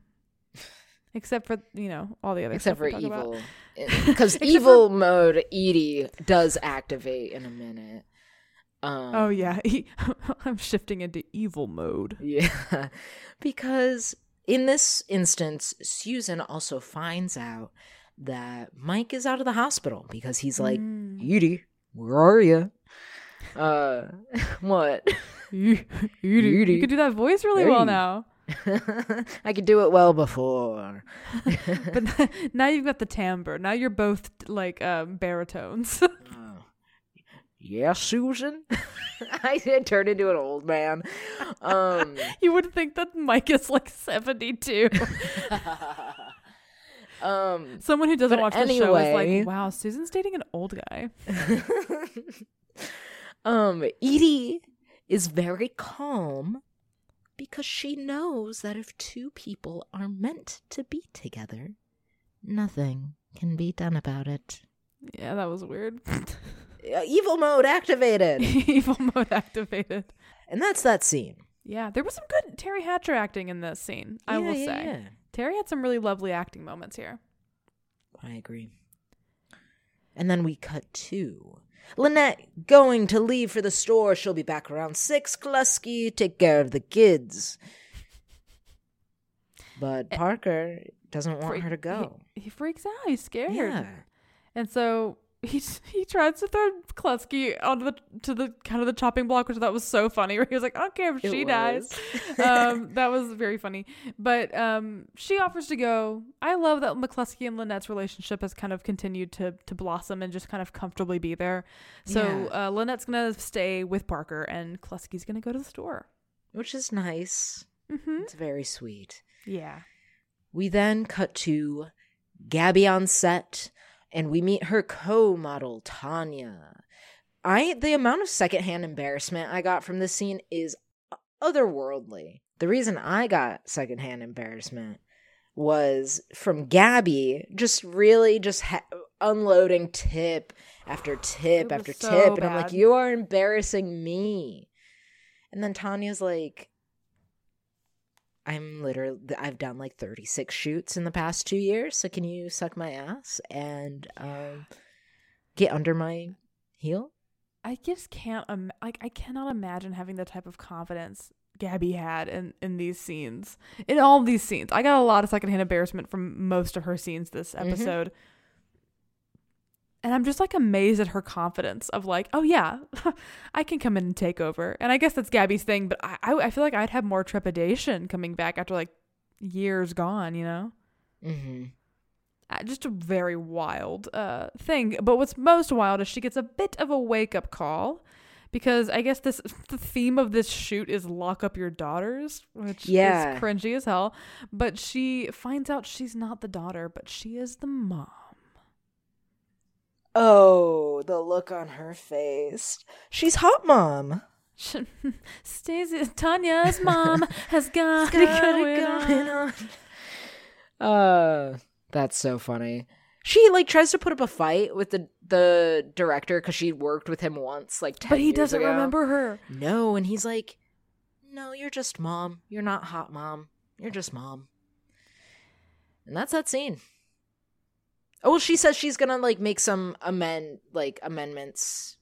except for you know all the other except stuff for evil, because evil mode Edie does activate in a minute. Um, oh yeah i'm shifting into evil mode Yeah. Because in this instance, Susan also finds out that Mike is out of the hospital because he's like, Mm. Edie, where are you? Uh, what? Edie, Edie. you could do that voice really well now I could do it well before. but now you've got the timbre now you're both like um baritones Yeah, Susan. I did turn into an old man. Um, You would think that Mike is like 72. um, Someone who doesn't watch the show is like, wow, Susan's dating an old guy. um, Edie is very calm because she knows that if two people are meant to be together, nothing can be done about it. Yeah, that was weird. Uh, evil mode activated. Evil mode activated. and that's that scene. Yeah, there was some good Teri Hatcher acting in this scene, I Yeah, will yeah, say. yeah. Teri had some really lovely acting moments here. I agree. And then we cut to Lynette going to leave for the store. She'll be back around six. Klusky, take care of the kids. But eh, Parker doesn't want Freak- her to go. He, he freaks out. He's scared. Yeah. And so he he tries to throw Klusky onto the to the kind of the chopping block, which I thought was so funny. Where he was like, "I don't care if It she dies." um, that was very funny. But um, she offers to go. I love that McCluskey and Lynette's relationship has kind of continued to to blossom and just kind of comfortably be there. So Yeah. uh, Lynette's gonna stay with Parker, and Klusky's gonna go to the store. Which is nice. Mm-hmm. It's very sweet. Yeah. We then cut to Gabby on set, and we meet her co-model Tanya. I the amount of secondhand embarrassment I got from this scene is otherworldly. The reason I got secondhand embarrassment was from Gabby, just really just ha- unloading tip after tip after so tip, and I'm like, you are embarrassing me. And then Tanya's like, I'm literally I've done like 36 shoots in the past 2 years, so can you suck my ass and um get under my heel? I just can't Im- like I cannot imagine having the type of confidence Gabby had in in these scenes. In all these scenes. I got a lot of secondhand embarrassment from most of her scenes this Mhm. episode. And I'm just like amazed at her confidence of like, oh yeah, I can come in and take over. And I guess that's Gabby's thing, but I, I I feel like I'd have more trepidation coming back after like years gone, you know? Mhm. Uh, just a very wild uh, thing. But what's most wild is she gets a bit of a wake up call because I guess this the theme of this shoot is lock up your daughters, which Yeah. is cringy as hell. But she finds out she's not the daughter, but she is the mom. Oh, the look on her face. She's hot mom. Stacey Tanya's mom has got, it going on. Uh, that's so funny. She like tries to put up a fight with the the director because she worked with him once, like 10 But he doesn't ago. remember her. No, and he's like, "No, you're just mom. You're not hot mom. You're just mom." And that's that scene. Oh, well, she says she's gonna like make some amend like amendments,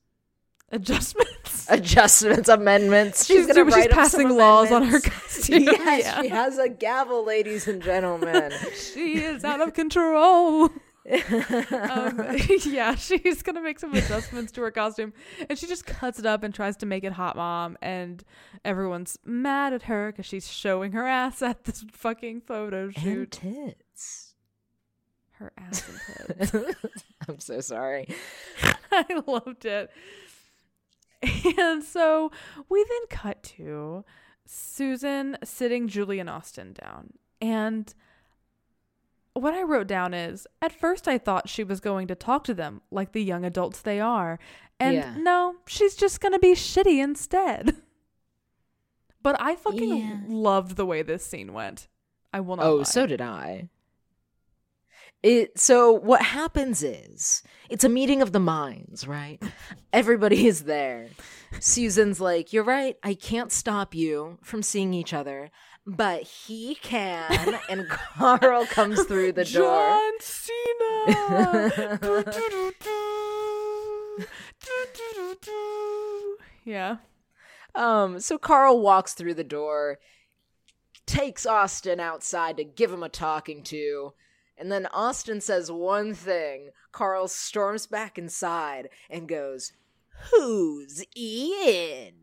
Adjustments. adjustments, amendments. She's, She's, gonna she's passing laws on her costume. yes, Yeah. she has a gavel, ladies and gentlemen. she is out of control. um, yeah, she's gonna make some adjustments to her costume, and she just cuts it up and tries to make it hot mom, and everyone's mad at her because she's showing her ass at this fucking photo shoot and tits. Her ass and tits. I'm so sorry. I loved it. And so we then cut to Susan sitting Julian Austin down. And what I wrote down is at first I thought she was going to talk to them like the young adults they are. And Yeah. no, she's just going to be shitty instead. But I fucking Yeah. loved the way this scene went. I will not Oh, lie. so did I. It so what happens is it's a meeting of the minds, right? Everybody is there. Susan's like, "You're right. I can't stop you from seeing each other, but he can." and Carl comes through the door. John Cena. Do, do, do. Yeah. Um, so Carl walks through the door, takes Austin outside to give him a talking to, and then Austin says one thing. Carl storms back inside and goes, Who's Ian?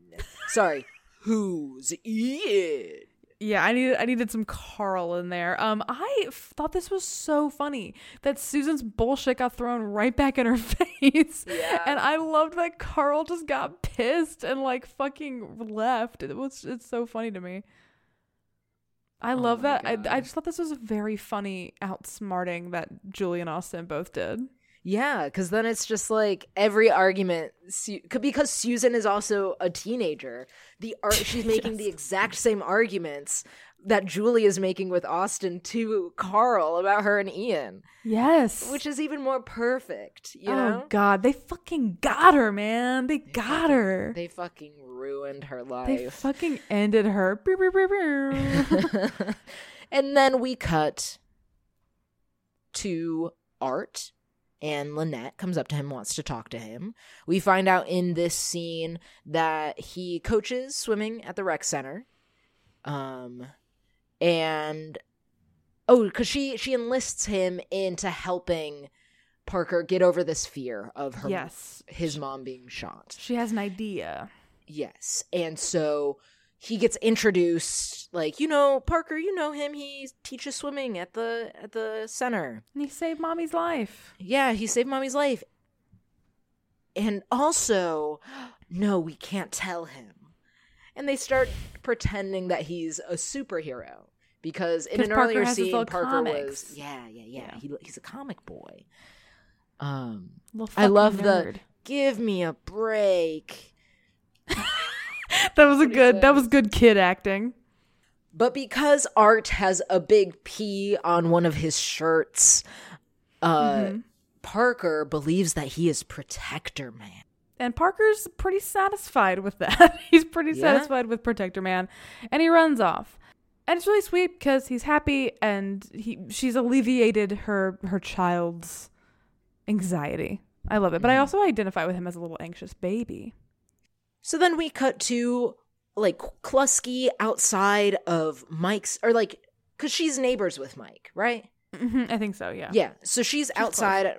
Sorry, who's Ian? Yeah, I needed I needed some Carl in there. Um, I f- thought this was so funny that Susan's bullshit got thrown right back in her face. Yeah. And I loved that Carl just got pissed and like fucking left. It was it's so funny to me. I Oh love that. I, God. I just thought this was a very funny outsmarting that Julie and Austin both did. Yeah, because then it's just like every argument, because Susan is also a teenager. The ar- she's making the exact same arguments that Julie is making with Austin to Carl about her and Ian, Yes. which is even more perfect. You oh know, God, they fucking got her, man. They got her. they fucking ruined her life. They fucking ended her. And then we cut to Art and Lynette comes up to him wants to talk to him. We find out in this scene that he coaches swimming at the rec center. Um and oh cuz she she enlists him into helping Parker get over this fear of her yes. his mom being shot. She has an idea. Yes. And so he gets introduced like, you know, Parker, you know him. He teaches swimming at the at the center. And he saved mommy's life. Yeah, he saved mommy's life. And also, no, we can't tell him. And they start pretending that he's a superhero because in an Parker earlier scene little Parker comics. was yeah, yeah, yeah. Yeah. He, he's a comic boy. Um I love fucking the give me a break. That was a good. That was good kid acting. But because Art has a big P on one of his shirts, uh, Mm-hmm. Parker believes that he is Protector Man. And Parker's pretty satisfied with that. he's pretty Yeah? satisfied with Protector Man, and he runs off. And it's really sweet because he's happy and he she's alleviated her her child's anxiety. I love it, but I also identify with him as a little anxious baby. So then we cut to like Klusky outside of Mike's, or like, because she's neighbors with Mike, right? Mhm, I think so. Yeah. Yeah. So she's outside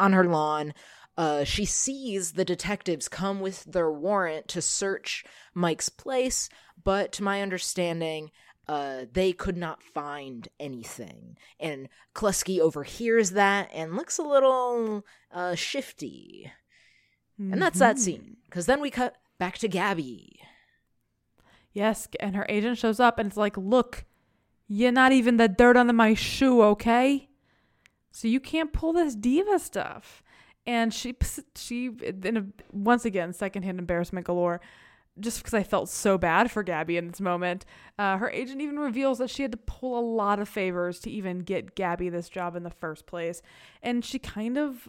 on her lawn. Uh, she sees the detectives come with their warrant to search Mike's place, but to my understanding, uh, they could not find anything. And Klusky overhears that and looks a little uh, shifty. And that's that scene. Because then we cut back to Gabby. Yes, and her agent shows up and it's like, look, you're not even the dirt under my shoe, okay? So you can't pull this diva stuff. And she, she, in a, once again, secondhand embarrassment galore. Just because I felt so bad for Gabby in this moment, uh, her agent even reveals that she had to pull a lot of favors to even get Gabby this job in the first place. And she kind of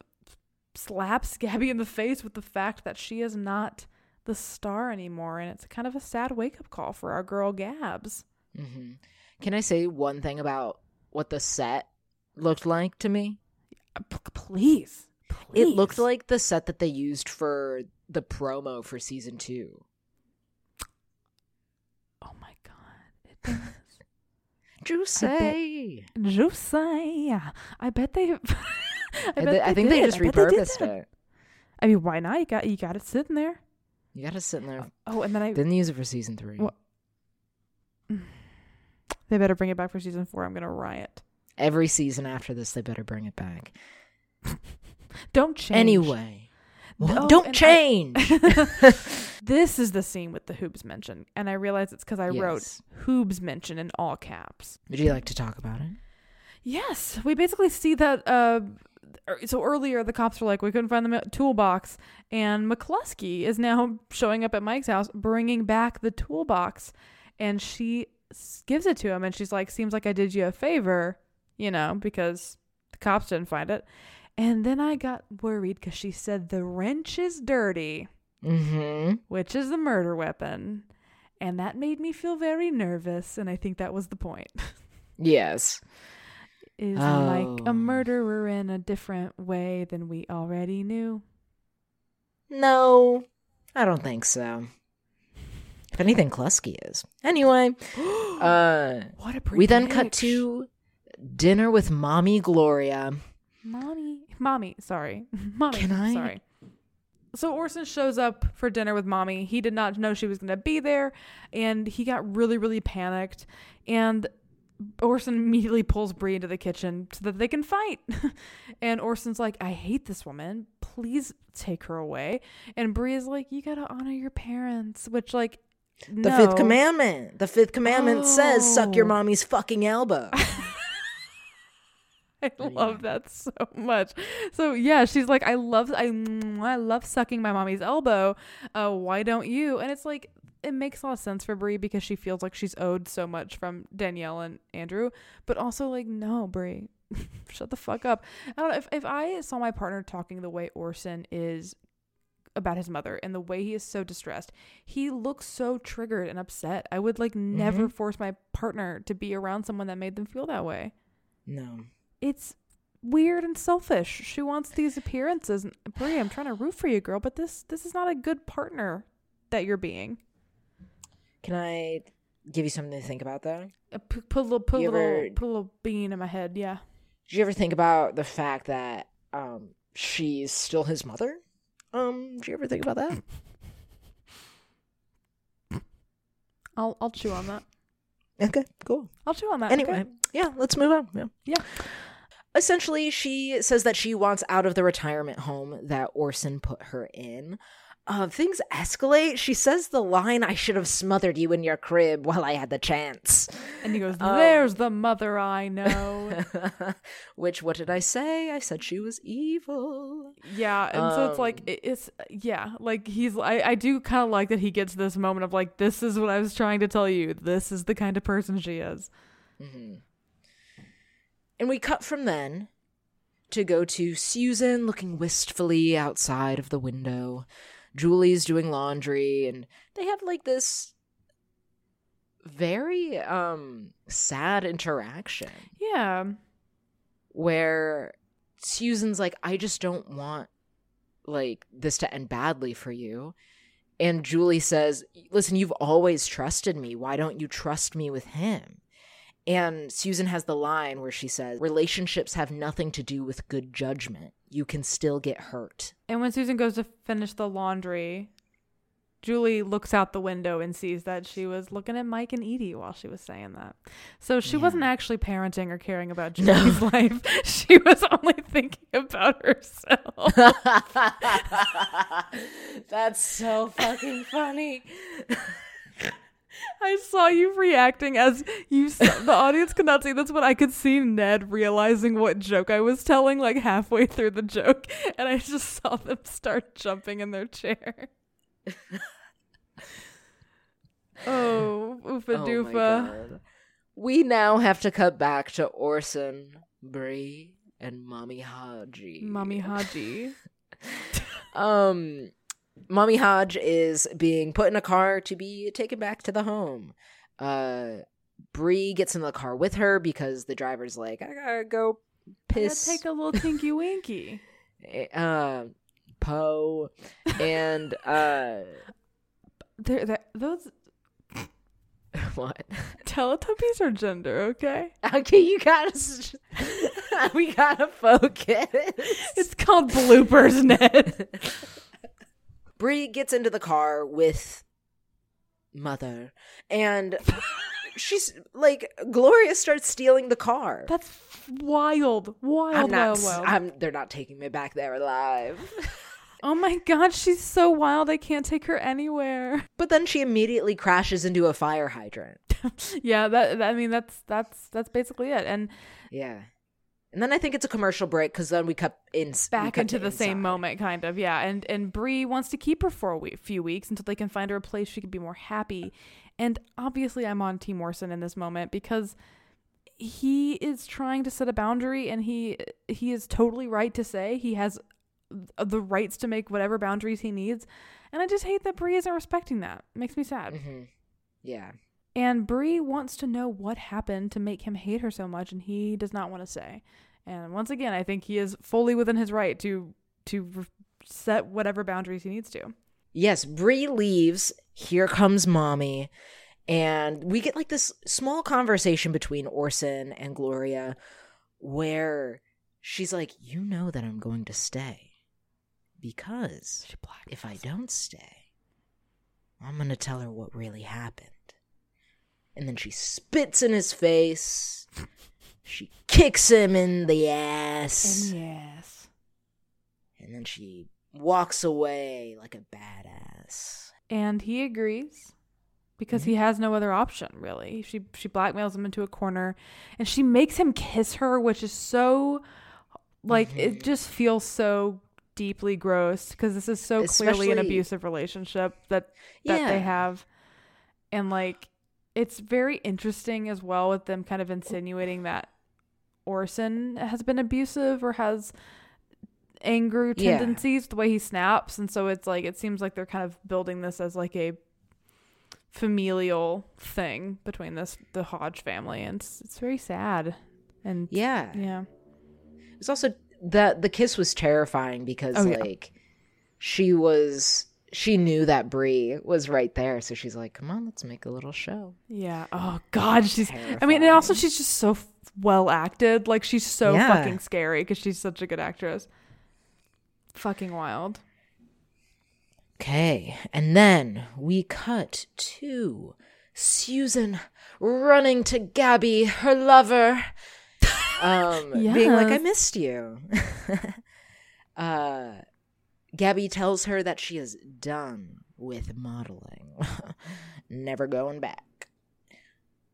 slaps Gabby in the face with the fact that she is not the star anymore. And it's kind of a sad wake up call for our girl Gabs. hmm Can I say one thing about what the set looked like to me? Uh, P- please, please. It looked like the set that they used for the promo for season two. Oh my god. It does. Juicy. Juicy. I bet they. I, I, bet I think they did. just bet they repurposed it. I mean, why not? You got you got it sitting there. You got it sitting there. Oh, and then I. Didn't use it for season three. What? They better bring it back for season four. I'm gonna riot. Every season after this, they better bring it back. Don't change. Anyway, Well, don't and I- change. this is the scene with the hoobs mention, and I realize it's because I wrote Yes. hoobs mention in all caps. Would you like to talk about it? Yes, we basically see that. Uh, er- so earlier, the cops were like, we couldn't find the toolbox, and McCluskey is now showing up at Mike's house, bringing back the toolbox, and she gives it to him, and she's like, "Seems like I did you a favor, you know, because the cops didn't find it." And then I got worried because she said the wrench is dirty, Mm-hmm. which is the murder weapon, and that made me feel very nervous, and I think that was the point. Yes. is Oh. a murderer in a different way than we already knew? No, I don't think so. If anything, Klusky is. Anyway, uh, What a we then cut to dinner with Mommy Gloria. mommy, mommy. Sorry, mommy. Can I- Sorry. So Orson shows up for dinner with mommy. He did not know she was going to be there, and he got really, really panicked. And Orson immediately pulls Bree into the kitchen so that they can fight. and Orson's like, "I hate this woman. Please take her away." And Bree is like, "You got to honor your parents," which like. The no. fifth commandment. The fifth commandment says, "Suck your Oh. mommy's fucking elbow." I love that so much. So yeah, she's like, I love, I, I love sucking my mommy's elbow. Uh, why don't you? And it's like, it makes a lot of sense for Bree because she feels like she's owed so much from Danielle and Andrew, but also like, no, Bree, shut the fuck up. I don't know if if I saw my partner talking the way Orson is about his mother and the way he is so distressed. He looks so triggered and upset. I would like never force my partner to be around someone that made them feel that way no. It's weird and selfish. She wants these appearances. Bree, I'm trying to root for you, girl, but this this is not a good partner that you're being. Can I give you something to think about, though? Uh, Put, put a little put a little ever- put a little bean in my head. Yeah. Did you ever think about the fact that um, she's still his mother? Um, did you ever think about that? I'll I'll chew on that. Okay, cool. I'll chew on that. Anyway, okay? yeah, let's move on. Yeah. Yeah. Essentially, she says that she wants out of the retirement home that Orson put her in. Uh, things escalate. She says the line, I should have smothered you in your crib while I had the chance. And he goes, Um, "There's the mother I know." Which, what did I say? I said she was evil. yeah, and so it's like Um, it's yeah, like he's I I do kind of like that he gets this moment of like this is what I was trying to tell you. This is the kind of person she is. And we cut from then to go to Susan looking wistfully outside of the window. Julie's doing laundry, and they have like this very um sad interaction Yeah. where Susan's like, I just don't want like this to end badly for you. And Julie says, Listen, you've always trusted me. Why don't you trust me with him? And Susan has the line where she says, Relationships have nothing to do with good judgment. You can still get hurt. And when Susan goes to finish the laundry, Julie looks out the window and sees that she was looking at Mike and Edie while she was saying that. So she wasn't actually parenting or caring about Julie's life. She was only thinking about herself. That's so fucking funny. I saw you reacting as you s- the audience could not see this, but I could see Ned realizing what joke I was telling like halfway through the joke, and I just saw them start jumping in their chair. oh, oofa Oh doofa. God. We now have to cut back to Orson, Bree, and Mommy Haji. Mommy Haji. Um, Mommy Hodge is being put in a car to be taken back to the home. Uh, Bree gets in the car with her because the driver's like, I gotta go piss. take a little tinky winky. uh, Po and uh, They're, they're, those what? Teletubbies are gender, okay? Okay, you gotta. we gotta focus. It's called bloopers, Ned. Bree gets into the car with mother, and she's like, Gloria starts stealing the car. That's wild, wild, I'm not. wild, wild. I'm. They're not taking me back there alive. Oh my god, she's so wild. I can't take her anywhere. But then she immediately crashes into a fire hydrant. yeah, that, that- I mean that's that's that's basically it. And Yeah. And then I think it's a commercial break because then we cut in back cut into to the same moment, kind of. Yeah, and and Bree wants to keep her for a few weeks until they can find her a place she can be more happy. And obviously, I'm on Team Orson in this moment because he is trying to set a boundary, and he he is totally right to say he has the rights to make whatever boundaries he needs. And I just hate that Bree isn't respecting that. It makes me sad. Mhm. Yeah. And Bree wants to know what happened to make him hate her so much, and he does not want to say. And once again, I think he is fully within his right to to set whatever boundaries he needs to. Yes, Bree leaves. Here comes mommy. And we get like this small conversation between Orson and Gloria where she's like, You know that I'm going to stay. Because if I don't stay, I'm going to tell her what really happened. And then she spits in his face. She kicks him in the ass. yes. And then she walks away like a badass. And he agrees because he mm-hmm. has no other option really. She she blackmails him into a corner and she makes him kiss her, which is so like it mm-hmm. just feels so deeply gross because this is so clearly an abusive relationship that that they have. And like it's very interesting as well with them kind of insinuating that Orson has been abusive or has anger Yeah. tendencies the way he snaps and so it's like it seems like they're kind of building this as like a familial thing between this the Hodge family and it's, it's very sad and Yeah. yeah It's also the the kiss was terrifying because Oh, yeah. like she was she knew that Bree was right there, so she's like, "Come on, let's make a little show." yeah oh god she's I mean and also she's just so well acted like she's so Yeah. fucking scary because she's such a good actress fucking wild Okay, and then we cut to Susan running to Gabby, her lover, um, being like, "I missed you." uh, Gabby tells her that she is done with modeling, never going back.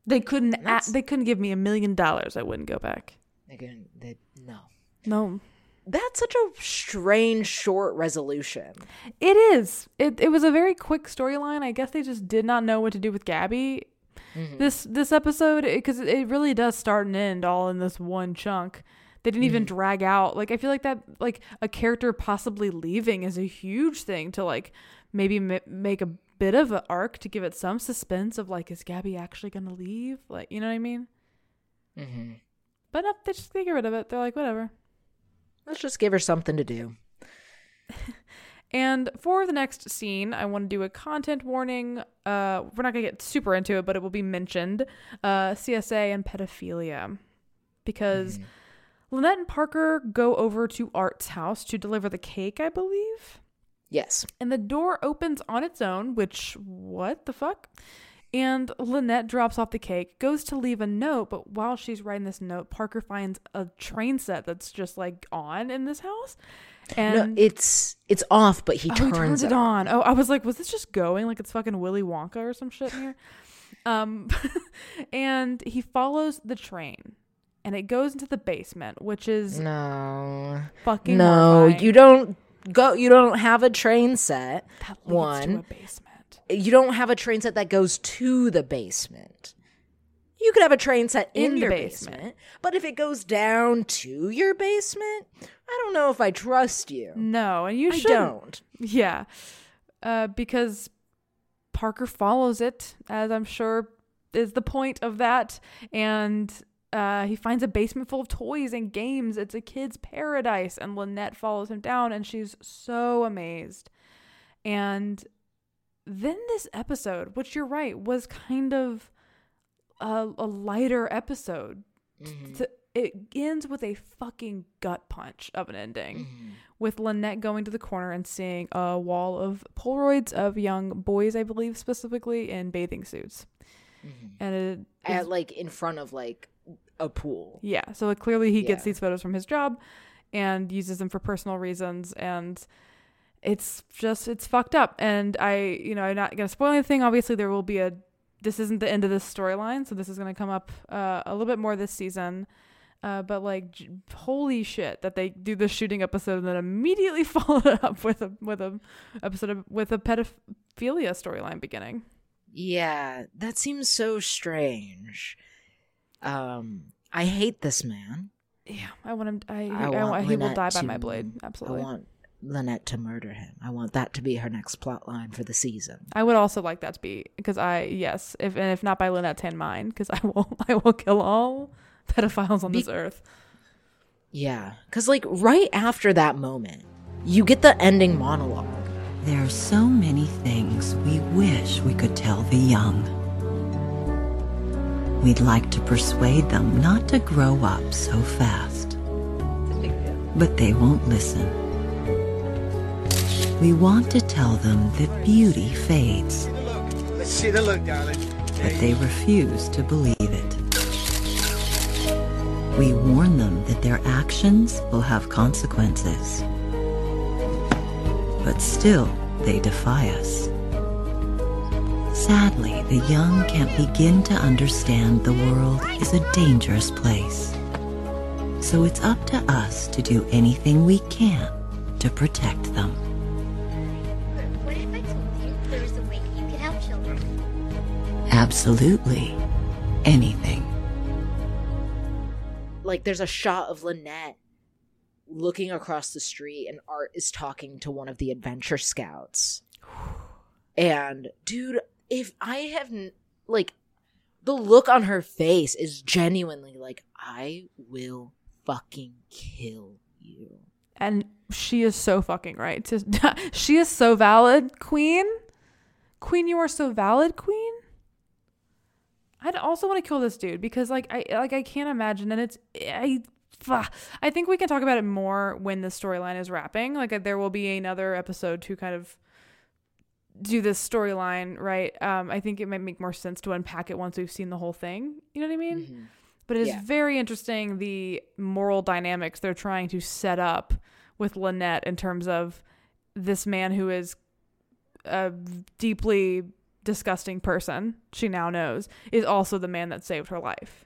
they couldn't That's- they couldn't give me a million dollars I wouldn't go back Again, they, no. no That's such a strange short resolution. It is. It it was a very quick storyline. I guess they just did not know what to do with Gabby. Mm-hmm. This this episode because it really does start and end all in this one chunk. They didn't even drag out. Like I feel like that like a character possibly leaving is a huge thing to like maybe ma- make a bit of an arc to give it some suspense of like is Gabby actually going to leave? Like you know what I mean? Mm-hmm. But no, they just they get rid of it. They're like whatever. Let's just give her something to do. And for the next scene, I want to do a content warning. Uh, we're not going to get super into it, but it will be mentioned uh, CSA and pedophilia. Because Lynette and Parker go over to Art's house to deliver the cake, I believe. Yes. and the door opens on its own, which, what the fuck? And Lynette drops off the cake, goes to leave a note, but while she's writing this note, Parker finds a train set that's just like on in this house. And no, it's it's off, but he oh, turns, he turns it on. Oh, I was like, was this just going? Like it's fucking Willy Wonka or some shit in here. Um, and he follows the train, and it goes into the basement, which is No. fucking No, horrifying. you don't go you don't have a train set. That leads to One. a basement. You don't have a train set that goes to the basement. You could have a train set in, In the your basement. basement. but if it goes down to your basement, I don't know if I trust you. No, and you I don't. Yeah, uh, because Parker follows it, as I'm sure is the point of that, and uh, he finds a basement full of toys and games. It's a kid's paradise, and Lynette follows him down, and she's so amazed. And then this episode, which you're right, was kind of a, a lighter episode. Mm-hmm. Th- It ends with a fucking gut punch of an ending mm-hmm. with Lynette going to the corner and seeing a wall of Polaroids of young boys, I believe, specifically in bathing suits. Mm-hmm. And it, At like in front of like a pool. yeah, so like, clearly he gets these photos from his job and uses them for personal reasons. And it's just, it's fucked up. And I, you know, I'm not going to spoil anything. Obviously, there will be a, this isn't the end of this storyline. So this is going to come up uh, a little bit more this season. Uh, but like, j- holy shit, that they do the shooting episode and then immediately follow it up with a with a episode of, with a pedophilia storyline beginning. Yeah, that seems so strange. Um, I hate this man. Yeah, I want him. I, I I, want want, he will Lynette die by to- my blade. Absolutely. I want Lynette to murder him. I want that to be her next plot line for the season. I would also like that to be because I yes, if and if not by Lynette's hand, mine because I will I will kill all pedophiles on Be- this earth. Yeah, because like right after that moment, you get the ending monologue. There are so many things we wish we could tell the young. We'd like to persuade them not to grow up so fast. But they won't listen. We want to tell them that beauty fades, Let's see the look, darling. but they refuse to believe it. We warn them that their actions will have consequences. But still, they defy us. Sadly, the young can't begin to understand the world is a dangerous place. So it's up to us to do anything we can to protect them. Absolutely. Anything. Like there's a shot of Lynette looking across the street, and Art is talking to one of the adventure scouts. And dude, if I have like the look on her face is genuinely like I will fucking kill you. And she is so fucking right. She is so valid, Queen. Queen, you are so valid, Queen. I'd also want to kill this dude because, like, I like I can't imagine, and it's I. I think we can talk about it more when the storyline is wrapping. Like, uh, there will be another episode to kind of do this storyline, right? Um, I think it might make more sense to unpack it once we've seen the whole thing. You know what I mean? But it is Yeah. very interesting the moral dynamics they're trying to set up with Lynette in terms of this man who is a deeply disgusting person she now knows is also the man that saved her life.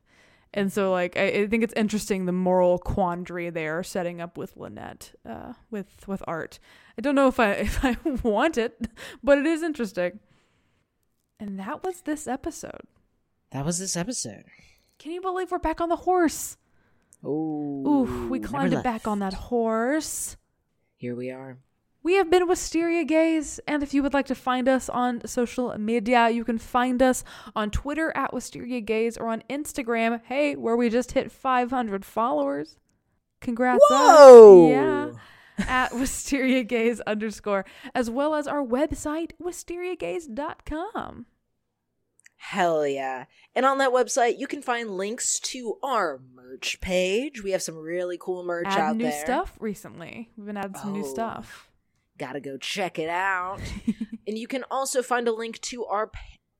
And so like I, I think it's interesting the moral quandary they're setting up with Lynette, uh, with with art. I don't know if I if I want it, but it is interesting. And that was this episode. That was this episode. Can you believe we're back on the horse? Ooh, Ooh, we climbed it back on that horse. Here we are. We have been Wisteria Gaze, and if you would like to find us on social media, you can find us on Twitter at Wisteria Gaze or on Instagram, hey, where we just hit 500 followers. Congrats. us. Whoa! Yeah. At Wisteria Gaze underscore, as well as our website, wisteriagaze.com. Hell yeah. And on that website, you can find links to our merch page. We have some really cool merch Add out new there. stuff recently. We've been adding some new Oh. stuff. Gotta go check it out. and you can also find a link to our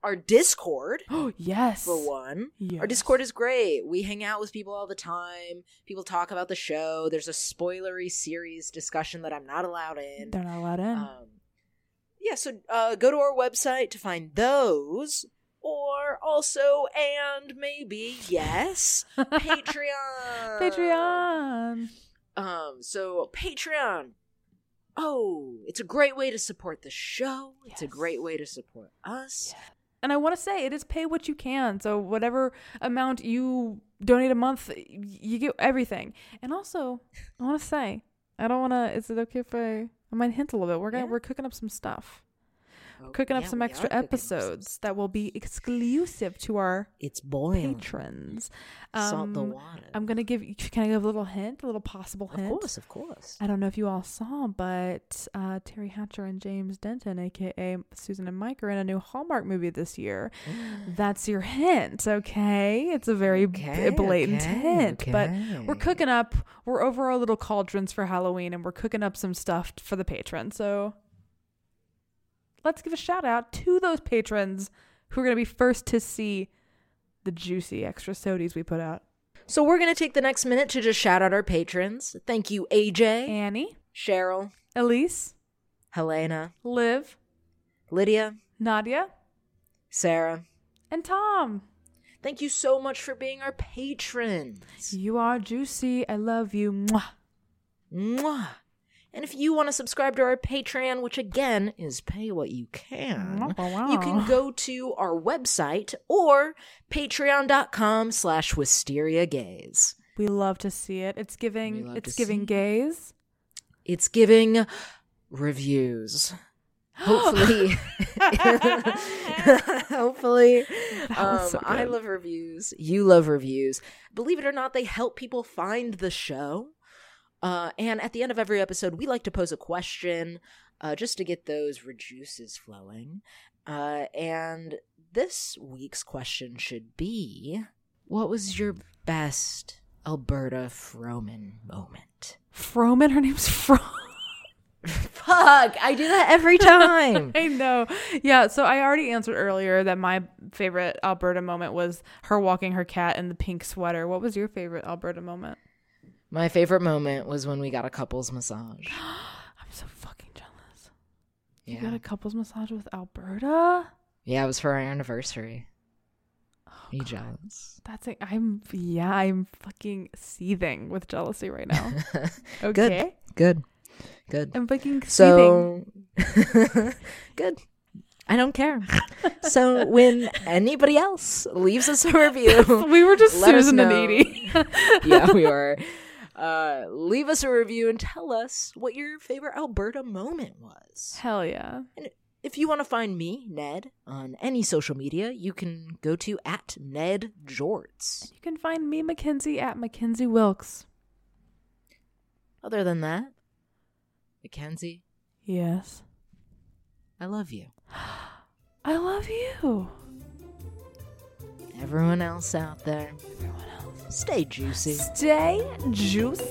our Discord Oh yes. for one. Our Discord is great. We hang out with people all the time. People talk about the show. There's a spoilery series discussion that I'm not allowed in. They're not allowed in. Um, yeah, so uh, go to our website to find those, or also, and maybe, yes, Patreon. Patreon. Um, so Patreon. Oh, it's a great way to support the show. It's a great way to support us. And I want to say it is pay what you can. So whatever amount you donate a month, you get everything. And also, I want to say, I don't want to. Is it okay if I? I might hint a little bit. We're gonna Yeah. we're cooking up some stuff. Oh, cooking up yeah, some extra are cooking up some episodes that will be exclusive to our It's boiling. patrons. Salt the Um, water. I'm gonna give. Can I give a little hint? A little possible hint. of course, of course. I don't know if you all saw, but uh, Teri Hatcher and James Denton, aka Susan and Mike, are in a new Hallmark movie this year. That's your hint, okay? It's a very Okay, blatant okay, hint, but we're cooking up. We're over our little cauldrons for Halloween, and we're cooking up some stuff for the patrons. So let's give a shout out to those patrons who are going to be first to see the juicy extra sodies we put out. So we're gonna take the next minute to just shout out our patrons. Thank you, AJ, Annie, Cheryl, Elise, Helena, Liv, Lydia, Nadia, Sarah. and Tom. Thank you so much for being our patrons. You are juicy. I love you. Mwah. Mwah. And if you want to subscribe to our Patreon, which again is pay what you can, you can go to our website or patreon.com slash wisteria gaze. We love to see it. It's giving. It's giving gaze. It's giving reviews. Hopefully, hopefully, um, so I love reviews. You love reviews. Believe it or not, they help people find the show. Uh, and at the end of every episode, we like to pose a question uh, just to get those rejuices flowing. Uh, and this week's question should be What was your best Alberta Froman moment? Froman. Her name's Fro. Fuck, I do that every time. I know. Yeah. So I already answered earlier that my favorite Alberta moment was her walking her cat in the pink sweater. What was your favorite Alberta moment? My favorite moment was when we got a couples massage. I'm so fucking jealous. You got a couples massage with Alberta. Yeah, it was for our anniversary. Oh, you jealous? That's it. I'm yeah. I'm fucking seething with jealousy right now. Okay. Good. Good. I'm fucking seething. So good. I don't care. so when anybody else leaves us a review, we were just let us Susan and know. Edie. yeah, we were. Uh, leave us a review and tell us what your favorite Alberta moment was. Hell yeah. And if you want to find me, Ned, on any social media, you can go to at Ned Jorts. You can find me, Mackenzie, at Mackenzie Wilkes. Other than that, Mackenzie, Yes. I love you. I love you. Everyone else out there, Everyone else. Stay juicy. Stay juicy.